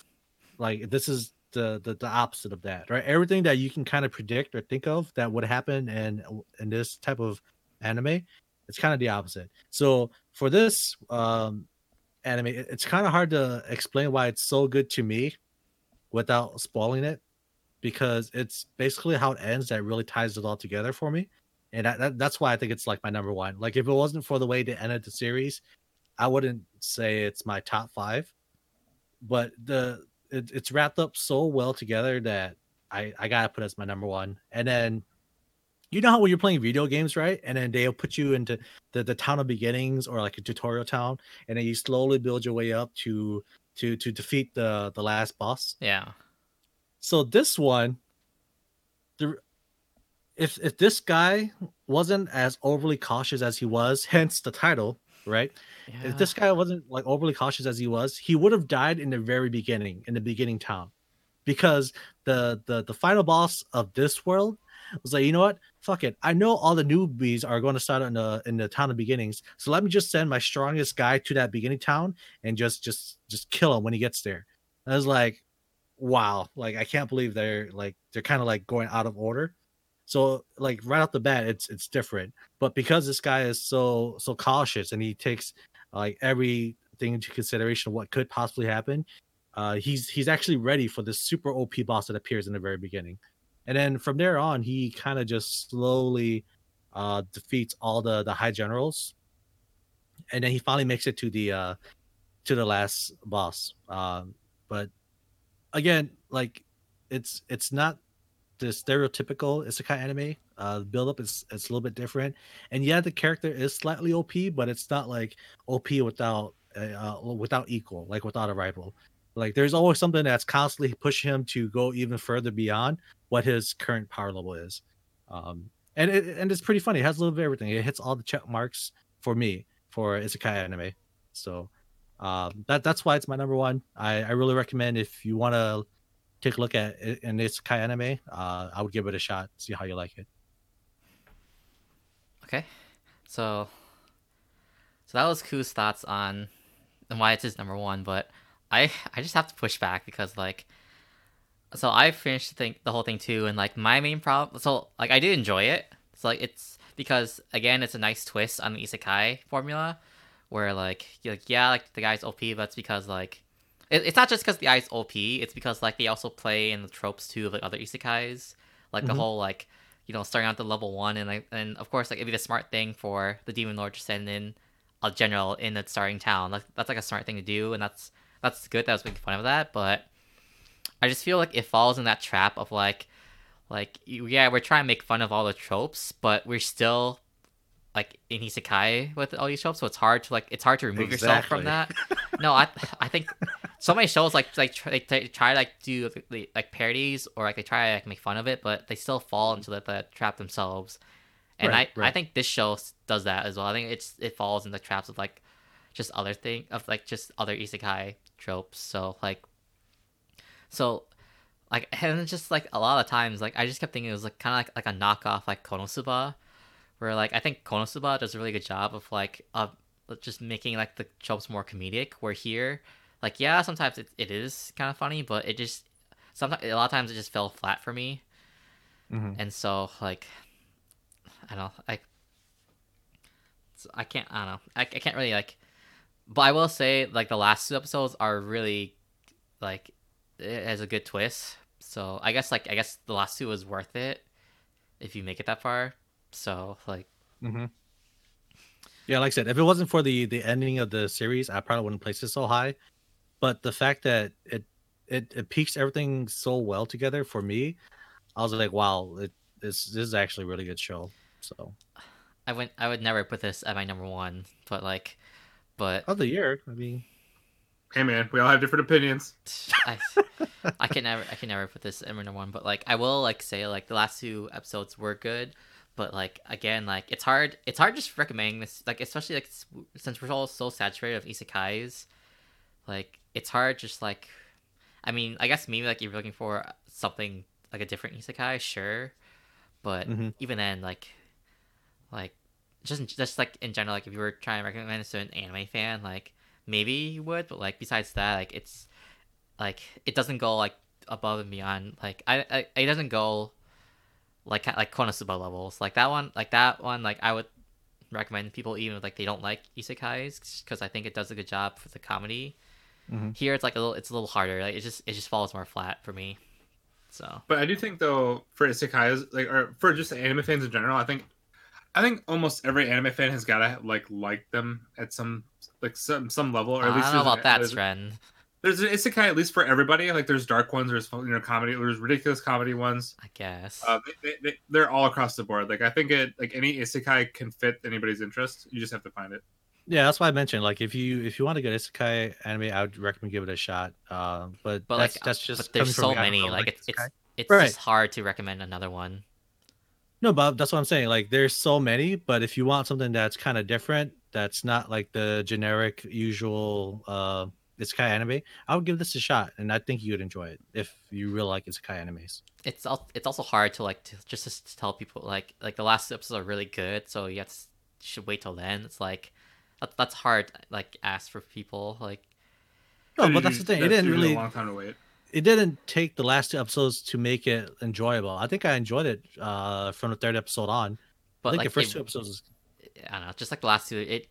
Like this is the, the the opposite of that, right? Everything that you can kind of predict or think of that would happen in in this type of anime, it's kind of the opposite. So for this um anime, it's kind of hard to explain why it's so good to me without spoiling it because it's basically how it ends that really ties it all together for me. And that, that, that's why I think it's like my number one. Like if it wasn't for the way they ended the series, I wouldn't say it's my top five. But the it, it's wrapped up so well together that I I gotta put it as my number one. And then you know how when you're playing video games, right? And then they'll put you into the, the town of beginnings or like a tutorial town, and then you slowly build your way up to to to defeat the the last boss. Yeah. So this one, the if if this guy wasn't as overly cautious as he was, (laughs) hence the title, right? yeah. If this guy wasn't like overly cautious as he was, he would have died in the very beginning, in the beginning town, because the the the final boss of this world was like, you know what? Fuck it. I know all the newbies are going to start in the in the town of beginnings, so let me just send my strongest guy to that beginning town and just just just kill him when he gets there. And I was like, wow, like I can't believe they're like they're kind of like going out of order. So like right off the bat, it's it's different. But because this guy is so so cautious and he takes like everything into consideration what could possibly happen, uh, he's he's actually ready for this super OP boss that appears in the very beginning, and then from there on, he kind of just slowly uh, defeats all the the high generals, and then he finally makes it to the uh, to the last boss. Um, but again, like it's it's not the stereotypical isekai anime. Uh, the build up is it's a little bit different, and yeah, the character is slightly OP, but it's not like OP without uh, without equal, like without a rival. Like there's always something that's constantly pushing him to go even further beyond what his current power level is. Um, and it, and it's pretty funny. It has a little bit of everything. It hits all the check marks for me for isekai anime. So um, that that's why it's my number one. I, I really recommend if you want to take a look at it, an kai anime, uh, I would give it a shot. See how you like it. Okay. So so that was Ku's thoughts on and why it's his number one, but I I just have to push back because like so I finished the the whole thing too and like my main problem so like I did enjoy it. So like it's because again it's a nice twist on the isekai formula where like like yeah like the guy's OP but it's because like it, it's not just because the guy's OP it's because like they also play in the tropes too of like other isekais. Like the Mhm. whole like you know starting out the level one and like and of course like it'd be the smart thing for the demon lord to send in a general in the starting town. Like, that's like a smart thing to do and that's that's good that I was making fun of that but I just feel like it falls in that trap of like like yeah we're trying to make fun of all the tropes but we're still like in isekai with all these tropes so it's hard to like it's hard to remove yourself from that. (laughs) No i i think so many shows like like try, they, try to like do like, parodies or like they try to like make fun of it but they still fall into the, that trap themselves. And Right, i i think this show does that as well. I think it's it falls in the traps of like just other thing of like just other isekai tropes. So like so like (laughs) and just like a lot of times like i just kept thinking it was like kind of like, like a knockoff like konosuba where like i think konosuba does a really good job of like of just making like the tropes more comedic where here like yeah sometimes it, it is kind of funny but it just sometimes a lot of times it just fell flat for me Mhm. and so like i don't know i I can't i don't know I, I can't really like but i will say like the last two episodes are really like it has a good twist so i guess like i guess the last two was worth it if you make it that far so like Mm-hmm. Yeah, like I said, if it wasn't for the the ending of the series, I probably wouldn't place it so high. But the fact that it it it pieced everything so well together for me, I was like, wow, it, this this is actually a really good show. So I went. I would never put this at my number one, but like, but of the year, I mean, Hey man, we all have different opinions. I, I can never. I can never put this at my number one. But like, I will like say like the last two episodes were good, but like again, like it's hard. It's hard just recommending this. Like especially like since we're all so saturated of isekais, like it's hard just like, I mean, I guess maybe like if you're looking for something like a different isekai, sure, but Mhm. even then, like, like just just like in general, like if you were trying to recommend this to an anime fan, like maybe you would, but like besides that, like it's like it doesn't go like above and beyond. Like I, I it doesn't go like like Konosuba levels. Like that one, like that one, like I would recommend people even if like they don't like isekais because I think it does a good job for the comedy. Mhm. Here it's like a little it's a little harder. Like it just it just falls more flat for me. So But I do think though for isekais, like or for just anime fans in general, I think I think almost every anime fan has gotta like like them at some like some some level, or at I least don't know about that trend. There's an isekai at least for everybody. Like there's dark ones, there's you know comedy, there's ridiculous comedy ones. I guess. Uh, they, they, they, are all across the board. Like I think it like any isekai can fit anybody's interest. You just have to find it. Yeah, that's why I mentioned like if you if you want to get isekai anime, I would recommend give it a shot. Uh, but But that's like, that's just but there's so from a guy who many. don't Like it's it's it's Right. just hard to recommend another one. No, but that's what I'm saying. Like, there's so many, but if you want something that's kind of different, that's not like the generic, usual uh isekai anime, I would give this a shot, and I think you would enjoy it if you really like isekai animes. It's al- it's also hard to like to, just to tell people like like the last episodes are really good, so you have to, should wait till then. It's like that, that's hard like ask for people like No, but that's the thing. It didn't really. a long time to wait. It didn't take the last two episodes to make it enjoyable. I think I enjoyed it uh from the third episode on. but I think like the first it- two episodes. Was, I don't know, just like the last two, it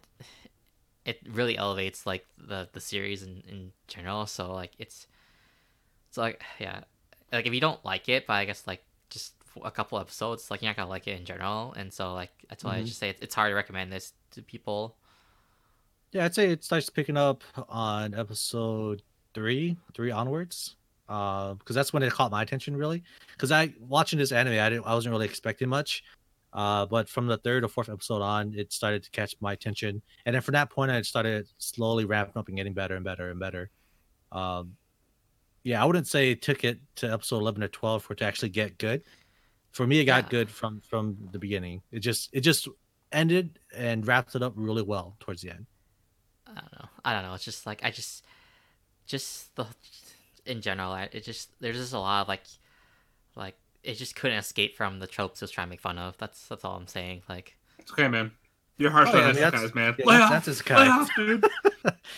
it really elevates like the the series in in general. So like it's it's like yeah, like if you don't like it, but I guess like just a couple episodes, like you're not gonna like it in general. And so like that's why I Mhm. just say it's, it's hard to recommend this to people. Yeah, I'd say it starts picking up on episode three, three onwards. Uh, because that's when it caught my attention really. Because I watching this anime, I didn't, I wasn't really expecting much. Uh, but from the third or fourth episode on, it started to catch my attention, and then from that point, I started slowly ramping up and getting better and better and better. Um, yeah, I wouldn't say it took it to episode eleven or twelve for it to actually get good. For me, it got Yeah. good from from the beginning. It just it just ended and wrapped it up really well towards the end. I don't know. I don't know. It's just like I just just the in general, I, it just there's just a lot of like like it just couldn't escape from the tropes it was trying to make fun of. That's that's all I'm saying. Like It's okay, man. You're harsh Oh, on yeah, I that's- guys, man. yeah, Lay that's- off, that's his lay kind. off, dude.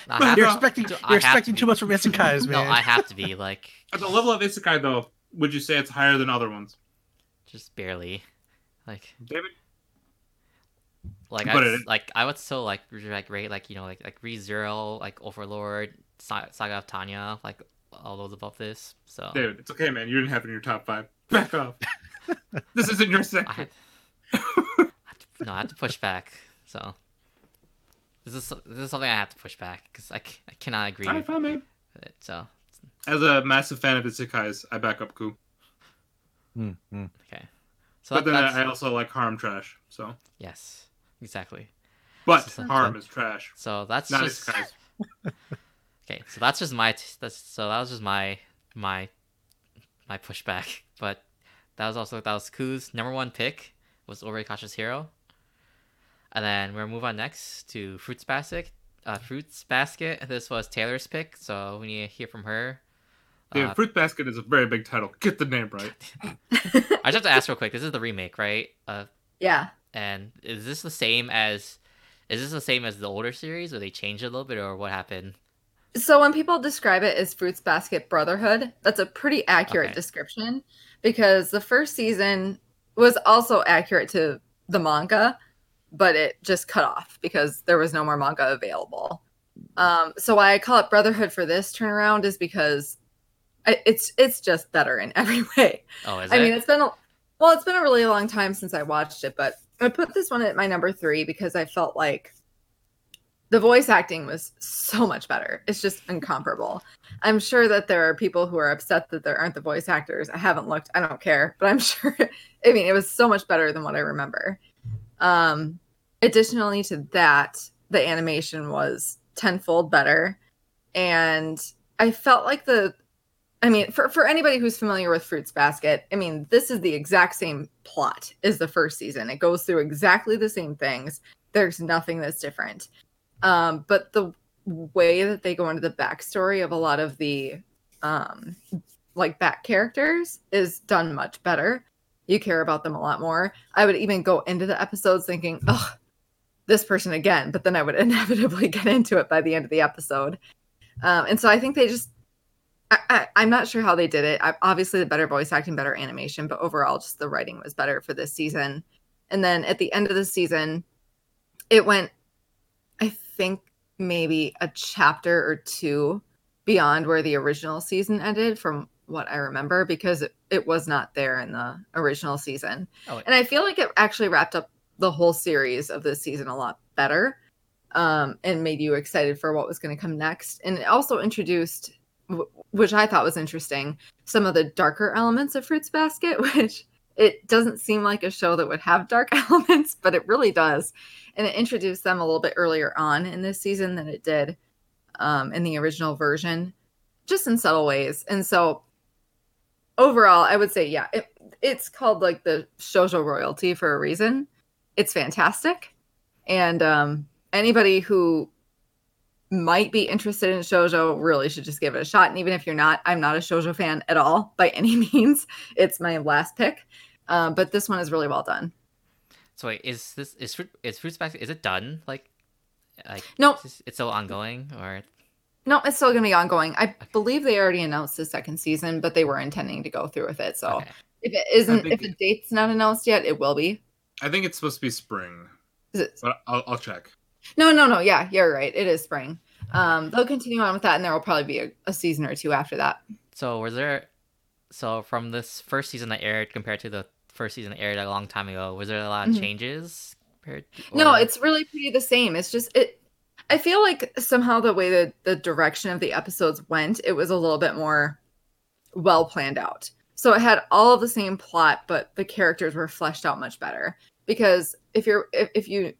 I You're to- expecting I you're have to too much from isekais, man. No, I have to be like At the level of isekai, though, would you say it's higher than other ones? just barely. Like David, like But I it- like I would still like like rate like you know like like ReZero like Overlord Saga of Tanya like all those above this. So David, it's okay, man. You didn't have it in your top five. (laughs) Back off. (laughs) this isn't your I section. had, I had to, no I had to push back. So this is this is something I have to push back because I, I cannot agree All right, with fine, man. it. So As a massive fan of isekais, I back up Ku. Mm, mm. okay. So But that, then I also like harem trash. So, yes exactly. but So- harem is trash. So that's Not just isekais. (laughs) okay. So that's just my t- that's so that was just my my my pushback. (laughs) But that was also that was Ku's number one pick was Overly Cautious hero. And then we're gonna move on next to Fruits Basket. Uh, Fruits Basket. This was Taylor's pick, so we need to hear from her. Dude, Uh, Fruit Basket is a very big title. Get the name right. (laughs) I just have to ask real quick. This is the remake, right? Uh, yeah. And is this the same as? Is this the same as the older series, or they changed it a little bit, or what happened? So when people describe it as Fruits Basket Brotherhood, that's a pretty accurate Okay. description because the first season was also accurate to the manga, but it just cut off because there was no more manga available. Um, so why I call it Brotherhood for this turnaround is because it's it's just better in (laughs) every way. Oh, is I it? mean, it's been a well, it's been a really long time since I watched it, but I put this one at my number three because I felt like the voice acting was so much better. It's just incomparable. I'm sure that there are people who are upset that there aren't the voice actors. I haven't looked. I don't care, but I'm (laughs) sure. I mean, it was so much better than what I remember. Um, additionally to that, the animation was tenfold better, and I felt like the I mean, for, for anybody who's familiar with Fruits Basket, I mean, this is the exact same plot as the first season. It goes through exactly the same things. There's nothing that's different. Um, but the way that they go into the backstory of a lot of the um, like back characters is done much better. You care about them a lot more. I would even go into the episodes thinking, oh, this person again, but then I would (laughs) inevitably get into it by the end of the episode. Um, and so I think they just I, I, I'm not sure how they did it. I, obviously, the better voice acting, better animation, but overall, just the writing was better for this season. And then at the end of the season, it went, I think, maybe a chapter or two beyond where the original season ended, from what I remember, because it, it was not there in the original season. Oh, and I feel like it actually wrapped up the whole series of this season a lot better um, and made you excited for what was going to come next. And it also introduced which I thought was interesting, some of the darker elements of Fruits Basket, (laughs) which it doesn't seem like a show that would have dark (laughs) elements, but it really does. And it introduced them a little bit earlier on in this season than it did um, in the original version, just in subtle ways. And so overall, I would say, yeah, it, it's called like the shoujo royalty for a reason. It's fantastic. And um, anybody who might be interested in shojo really should just give it a shot. And even if you're not, I'm not a shojo fan at all (laughs) by any means. It's my last pick, um, but this one is really well done. So wait, is this is fruit is Fruits Basket? Is it done? Like, like No, it's, it's still ongoing or no, it's still going to be ongoing. I believe they already announced the second season, but they were intending to go through with it. So okay. if it isn't, think if the date's not announced yet, it will be. I think it's supposed to be spring, Is it? but I'll, I'll check. No, no, no. Yeah, you're right. It is spring. Um, they'll continue on with that, and there will probably be a, a season or two after that. So was there? So from this first season that aired compared to the first season that aired a long time ago, was there a lot of Mhm. changes? Compared, No, or- it's really pretty the same. It's just it. I feel like somehow the way that the direction of the episodes went, it was a little bit more well planned out. So it had all of the same plot, but the characters were fleshed out much better. Because if you're if, if you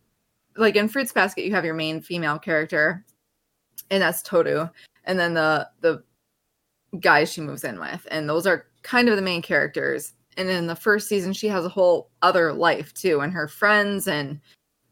like in Fruits Basket, you have your main female character, and that's Toru, and then the the guys she moves in with, and those are kind of the main characters. And in the first season, she has a whole other life too, and her friends and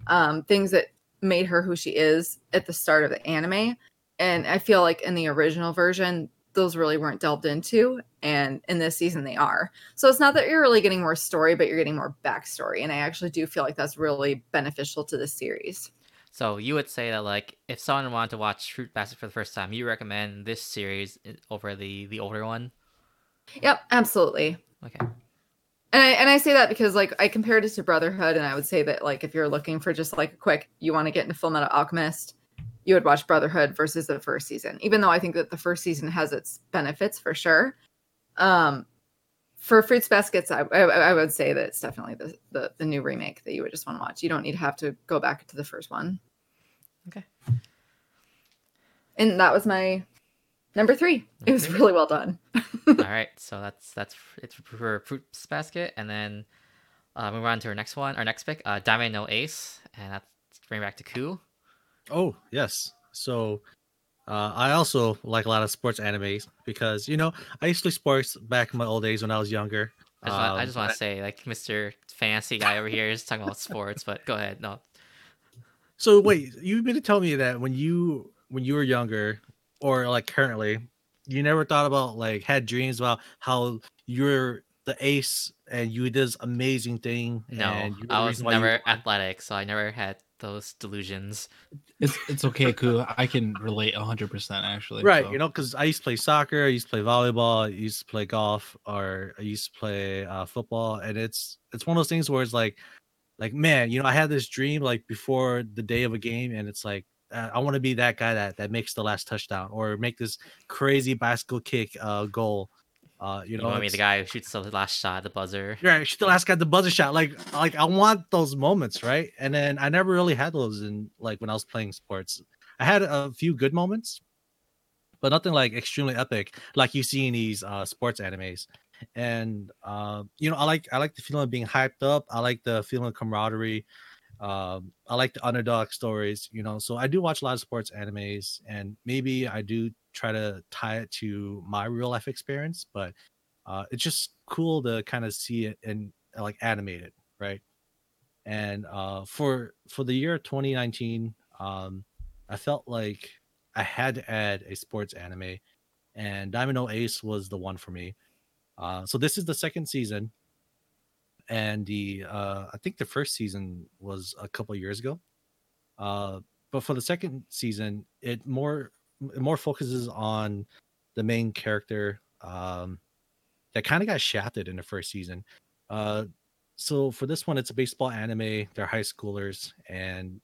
um, things that made her who she is at the start of the anime. And I feel like in the original version, those really weren't delved into. And in this season, they are. So it's not that you're really getting more story, but you're getting more backstory. And I actually do feel like that's really beneficial to the series. So you would say that like if someone wanted to watch Fruit Basket for the first time, you recommend this series eh, over the the older one? Yep, absolutely. Okay. And I and I say that because like I compared it to Brotherhood, and I would say that like if you're looking for just like a quick, you want to get into Full Metal Alchemist, you would watch Brotherhood versus the first season. Even though I think that the first season has its benefits for sure. Um, for Fruits Baskets, I, I I would say that it's definitely the, the the new remake that you would just want to watch. You don't need to have to go back to the first one. Okay. And that was my number three. It was really well done. (laughs) All right. So that's that's it's for Fruits Basket, and then uh, move on to our next one. Our next pick, uh, Diamond No Ace, and that's bring back to Ku. Oh yes. So uh, I also like a lot of sports animes because you know I used to play sports back in my old days when I was younger. I just, want, Um, just want to say, like, Mr. Fancy guy over here is talking about sports, but go ahead. No. So wait, you mean to tell me that when you when you were younger, or like currently, you never thought about like had dreams about how you're the ace and you did this amazing thing? No, and I was reason why you never athletic, so I never had those delusions. It's it's okay, cool. I can relate hundred percent actually. right so. you know because i used to play soccer i used to play volleyball i used to play golf or i used to play uh, football and it's it's one of those things where it's like like man you know i had this dream like before the day of a game and it's like uh, i want to be that guy that that makes the last touchdown or make this crazy bicycle kick uh goal uh you You, know want to be the guy who shoots the last shot the buzzer. Right, she's the last guy the buzzer shot. Like, like I want those moments, right? And then I never really had those in like when I was playing sports. I had a few good moments, but nothing like extremely epic like you see in these uh sports animes. And uh, you know, I like I like the feeling of being hyped up. I like the feeling of camaraderie. Um, I like the underdog stories, you know. So I do watch a lot of sports animes, and maybe I do try to tie it to my real life experience, but uh, it's just cool to kind of see it and like animate it, right? And uh, for for the year 2019, um, I felt like I had to add a sports anime, and Diamond No Ace was the one for me. Uh, so this is the second season, and the uh, I think the first season was a couple years ago. Uh, but for the second season, it more it more focuses on the main character um, that kind of got shafted in the first season. Uh, so for this one, it's a baseball anime. They're high schoolers, and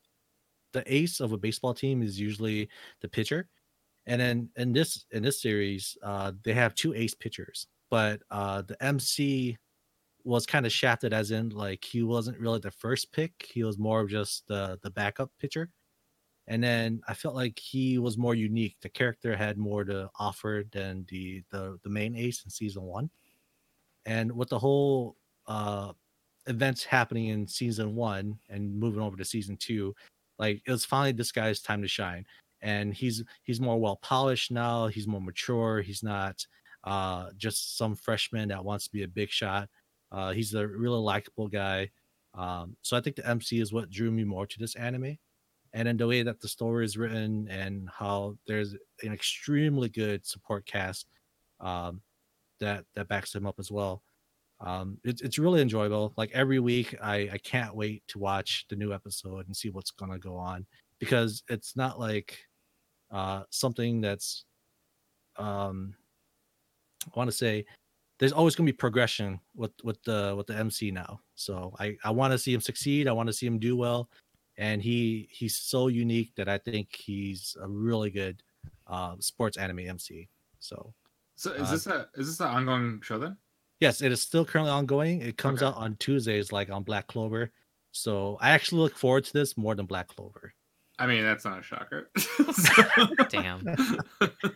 the ace of a baseball team is usually the pitcher. And then in this in this series, uh, they have two ace pitchers, but uh, the MC was kind of shafted, as in like he wasn't really the first pick. He was more of just the the backup pitcher. And then I felt like he was more unique. The character had more to offer than the the the main ace in season one. And with the whole uh events happening in season one and moving over to season two, like it was finally this guy's time to shine. And he's he's more well polished now. He's more mature. He's not uh just some freshman that wants to be a big shot. Uh, he's a really likable guy. Um, so I think the MC is what drew me more to this anime. And then the way that the story is written and how there's an extremely good support cast um, that that backs him up as well. Um, it's it's really enjoyable. Like every week, I I can't wait to watch the new episode and see what's gonna go on because it's not like uh, something that's um, I want to say there's always going to be progression with with the with the MC now. So I I want to see him succeed. I want to see him do well, and he he's so unique that I think he's a really good uh, sports anime MC. So So is Uh, this a is this an ongoing show then? yes, it is still currently ongoing. It comes Okay. out on Tuesdays, like on Black Clover. So I actually look forward to this more than Black Clover. I mean, that's not a shocker. (laughs) (laughs) Damn. (laughs)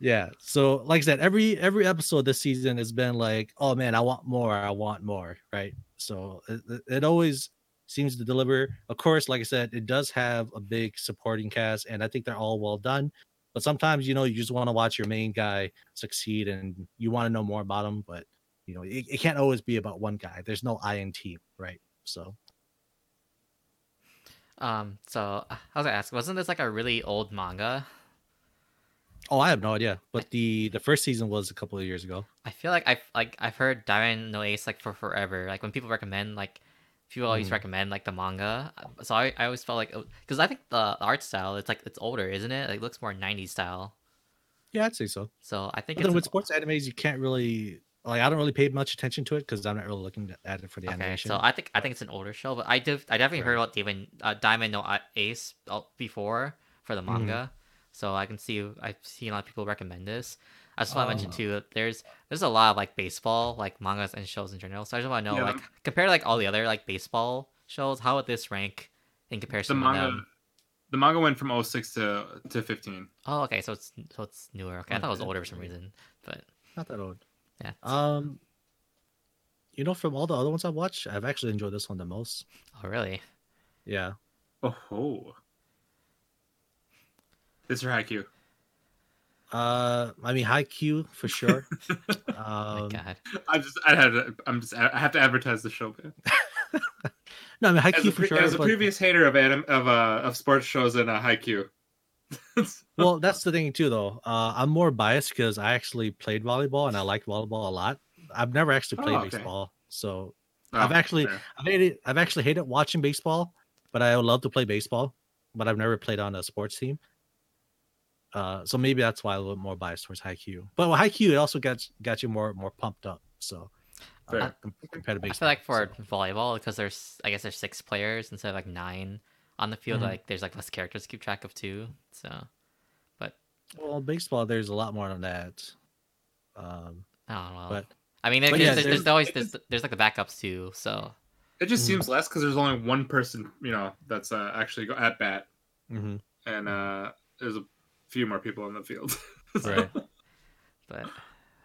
Yeah. So like I said, every every episode this season has been like, oh man, I want more, I want more, right? So it, it- it always seems to deliver. Of course, like I said, it does have a big supporting cast, and I think they're all well done. But sometimes, you know, you just want to watch your main guy succeed, and you want to know more about him. But you know, it, it can't always be about one guy. There's no I in team, right? So Um, so I was gonna ask, wasn't this like a really old manga? Oh, I have no idea. But the the first season was a couple of years ago. I feel like I've like I've heard Diamond No Ace like for forever. Like when people recommend like people always Mhm. recommend like the manga. uh, So I, I always felt like because I think the art style it's like it's older, isn't it? Like it looks more '90s style. Yeah, I'd say so. So I think then with sports animes, you can't really like. I don't really pay much attention to it because I'm not really looking at it for the okay. animation. So I think I think it's an older show, but I do I definitely heard about Diamond uh, Diamond No Ace uh, before for the Mhm. manga. So I can see I've seen a lot of people recommend this. I just want to mention too that there's there's a lot of like baseball like mangas and shows in general. So I just want to know Yeah. like compared to like all the other like baseball shows, how would this rank in the comparison to manga them? the manga went from 06 to to 15. Oh, okay, so it's so it's newer. Okay, I thought it was older for some reason, but not that old. yeah. Um, you know, from all the other ones I've watched, I've actually enjoyed this one the most. oh, really? Yeah. Oh. This is your Haikyuu. Uh, I mean, Haikyuu for sure. (laughs) Oh my um, god. I just I had to, I'm just I have to advertise the show. Man. (laughs) no, I mean High As, Q a, for pre- sure. as a but- previous hater of anim, of uh of sports shows and uh, Q. (laughs) well, that's the thing too, though. Uh, I'm more biased because I actually played volleyball and I like volleyball a lot. I've never actually played Oh, okay. baseball, so Oh, I've actually fair. I've hated I've actually hated watching baseball, but I would love to play baseball, but I've never played on a sports team. Uh, so maybe that's why I'm a little more biased towards Haikyuu. But with Haikyuu, it also got got you more more pumped up. So uh, compared to I feel like for so. volleyball, because there's I guess there's six players instead of like nine on the field. Mhm. Like there's like less characters to keep track of too. So but well, baseball there's a lot more than that. Um, I don't know. but I mean, but there's, yeah, there's, there's there's- always there's, there's like the backups too. So It just Mhm. seems less because there's only one person, you know, that's uh, actually at bat, mhm. and uh, there's a few more people on the field. (laughs) Right. but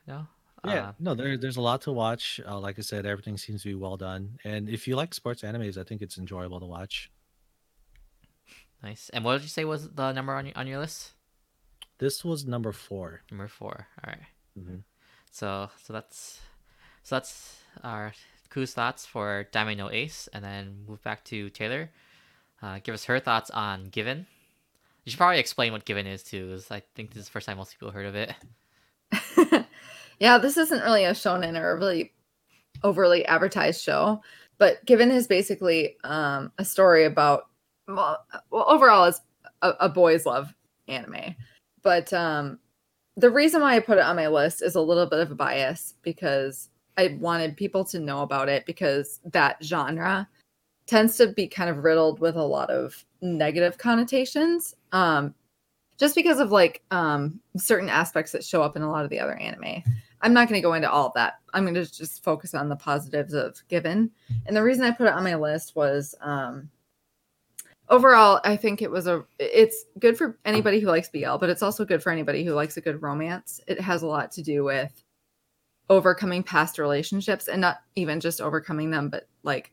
no. Yeah, Uh, no, there, there's a lot to watch. Uh, like I said, everything seems to be well done. And if you like sports animes, I think it's enjoyable to watch. nice. And what did you say was the number on your on your list? This was number four. Number four. All right. Mhm. So so that's so that's our Ku's thoughts for Diamond No Ace, and then move back to Taylor. Uh, give us her thoughts on Given. You should probably explain what Given is too, 'cause I think this is the first time most people heard of it. (laughs) yeah, this isn't really a shonen or a really overly advertised show, but Given is basically um, a story about well, overall it's a, a boys love anime, but um, the reason why I put it on my list is a little bit of a bias because I wanted people to know about it because that genre tends to be kind of riddled with a lot of negative connotations. Um, just because of like um certain aspects that show up in a lot of the other anime. I'm not going to go into all of that. I'm going to just focus on the positives of Given. And the reason I put it on my list was um overall I think it was a it's good for anybody who likes BL, but it's also good for anybody who likes a good romance. It has a lot to do with overcoming past relationships and not even just overcoming them, but like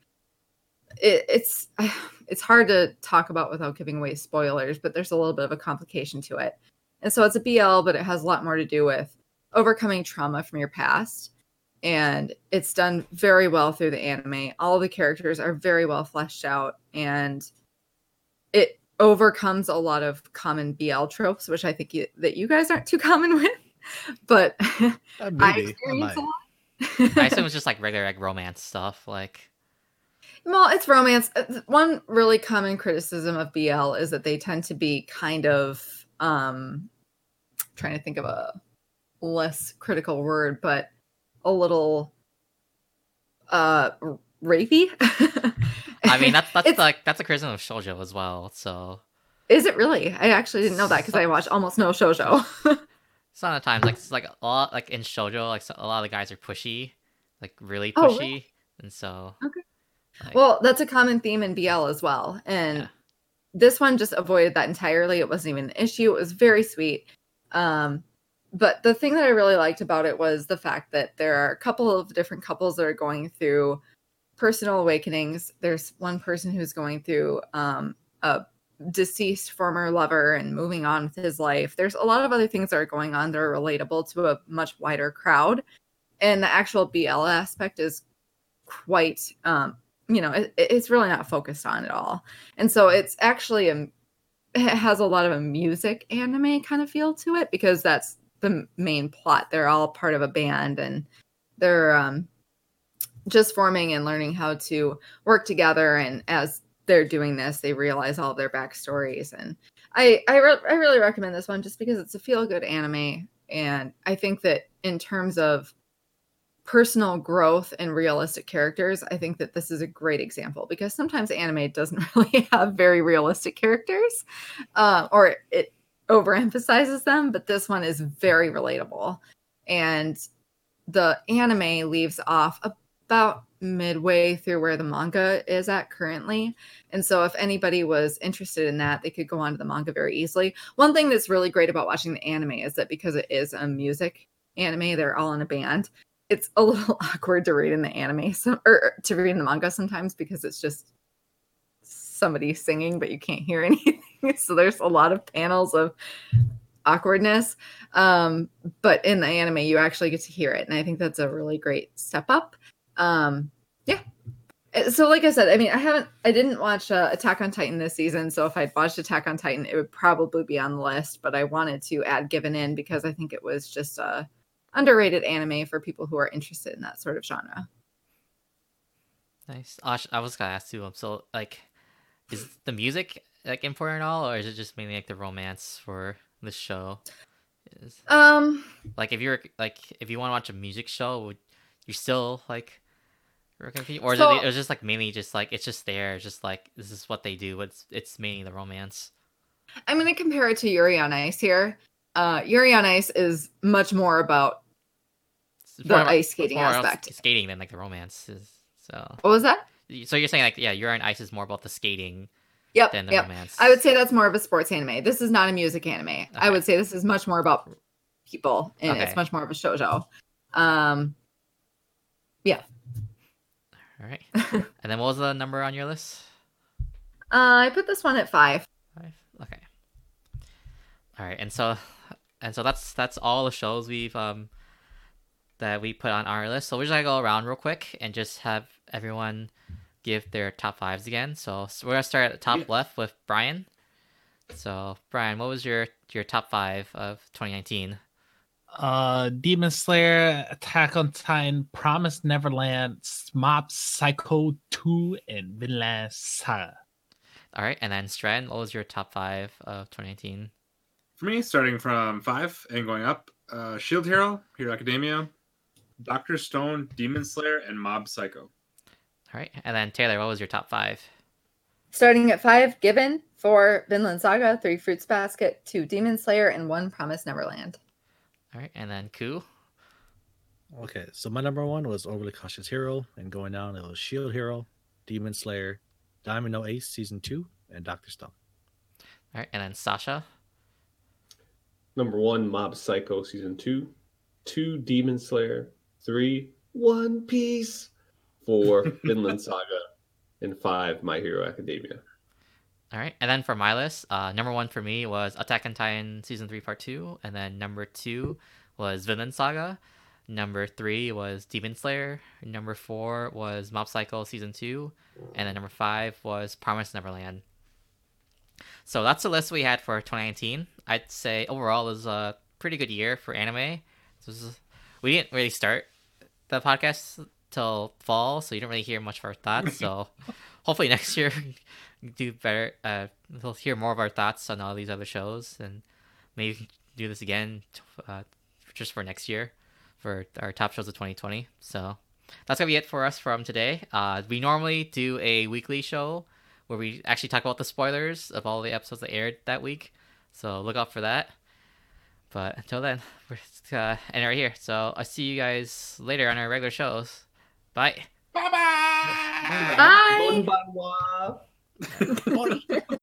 it, it's (sighs) it's hard to talk about without giving away spoilers, but there's a little bit of a complication to it. And so it's a BL, but it has a lot more to do with overcoming trauma from your past. And it's done very well through the anime. All the characters are very well fleshed out and it overcomes a lot of common BL tropes, which I think you, that you guys aren't too common (laughs) with. But Uh, I maybe, I experience a might. lot. I assume (laughs) it was just like regular like romance stuff. Like Well, it's romance. Uh, One really common criticism of BL is that they tend to be kind of um trying to think of a less critical word, but a little uh rapey. (laughs) I mean that's that's (laughs) like that's a criticism of shoujo as well. So is it really? I actually didn't know that because I watch almost no shoujo. some of the times like it's like a lot like in shoujo like so- a lot of the guys are pushy, like really Oh, pushy, really? and so Okay. Like, well, that's a common theme in BL as well. And Yeah. this one just avoided that entirely. It wasn't even an issue. It was very sweet. Um, but the thing that I really liked about it was the fact that there are a couple of different couples that are going through personal awakenings. There's one person who's going through um, a deceased former lover and moving on with his life. There's a lot of other things that are going on that are relatable to a much wider crowd. And the actual BL aspect is quite um, you know it, it's really not focused on at all. And so it's actually a it has a lot of a music anime kind of feel to it because that's the main plot. They're all part of a band and they're um just forming and learning how to work together. And as they're doing this they realize all of their backstories. And i i, re- I really recommend this one just because it's a feel good anime. And i think that in terms of personal growth and realistic characters, I think that this is a great example because sometimes anime doesn't (laughs) really have very realistic characters, uh, or it overemphasizes them. But this one is very relatable, and the anime leaves off about midway through where the manga is at currently. And so, if anybody was interested in that, they could go on to the manga very easily. One thing that's really great about watching the anime is that because it is a music anime, they're all in a band it's a (laughs) little awkward to read in the anime so, or to read in the manga sometimes because it's just somebody singing but you can't hear (laughs) anything. So there's a lot of panels of awkwardness. Um, but in the anime you actually get to hear it and i think that's a really great step up. Um, yeah. Uh, so like i said i mean i haven't i didn't watch uh, attack on titan this season so if i'd watched attack on titan it would probably be on the list but i wanted to add given in because i think it was just a underrated anime for people who are interested in that sort of genre. nice. Ash, I was gonna ask you. Um, so like, is the music like important at all, or is it just mainly like the romance for the show? Is Um, like if you're like if you want to watch a music show, would you still like? Or is So- it, it was just like mainly just like it's just there, it's just like this is what they do. It's it's mainly the romance. I'm to compare it to Yuri on Ice here. Uh, Yuri on Ice is much more about The ice skating more aspect. skating than like the romance is. So what was that? so you're saying like yeah, Yuri on Ice is more about the skating Yep, than the yep. romance. I would say that's more of a sports anime. This is not a music anime. I would say this is much more about people, and Okay. it's much more of a shoujo. Um, Yeah. All right. (laughs) and then what was the number on your list? uh, I put this one at five. Five. Okay. All right, and so, and so that's that's all the shows we've um that we put on our list. So we're just gonna go around real quick and just have everyone give their top fives again. So, so we're gonna start at the top Yeah. left with Brian. So Brian, what was your your top five of 2019? Uh, Demon Slayer, Attack on Titan, Promise Neverland, Mob Psycho 2, and Vinland Saga. All right, and then Stren, what was your top five of 2019? For me, starting from five and going up, uh, Shield Hero, Hero Academia, Doctor Stone, Demon Slayer, and Mob Psycho. All right, and then Taylor, what was your top five? Starting at five, Given, four, Vinland Saga, three, Fruits Basket, two, Demon Slayer, and one, Promise Neverland. All right, and then Ku. Okay, so my number one was Overly Cautious Hero, and going down it was Shield Hero, Demon Slayer, Diamond No Ace Season 2, and Doctor Stone. All right, and then Sasha. Number one, Mob Psycho season two. Two, Demon Slayer. Three, One Piece, four, Vinland Saga, and five, My Hero Academia. All right, and then for my list, uh, number one for me was Attack on Titan season three part two, and then number two was Vinland Saga. Number three was Demon Slayer. Number four was Mob Psycho season two, and then number five was Promise Neverland. So that's the list we had for 2019. I'd say overall it was a pretty good year for anime. We didn't really start the podcast till fall, so you don't really hear much of our thoughts. So (laughs) hopefully next year do better. Uh, we'll hear more of our thoughts on all these other shows, and maybe do this again uh, just for next year for our top shows of 2020. So that's gonna be it for us from today. Uh, we normally do a weekly show where we actually talk about the spoilers of all the episodes that aired that week. So look out for that. But until then, (laughs) we're uh, ending right here. So I'll see you guys later on our regular shows. Bye. Bye bye. Bye. Bonbanwa.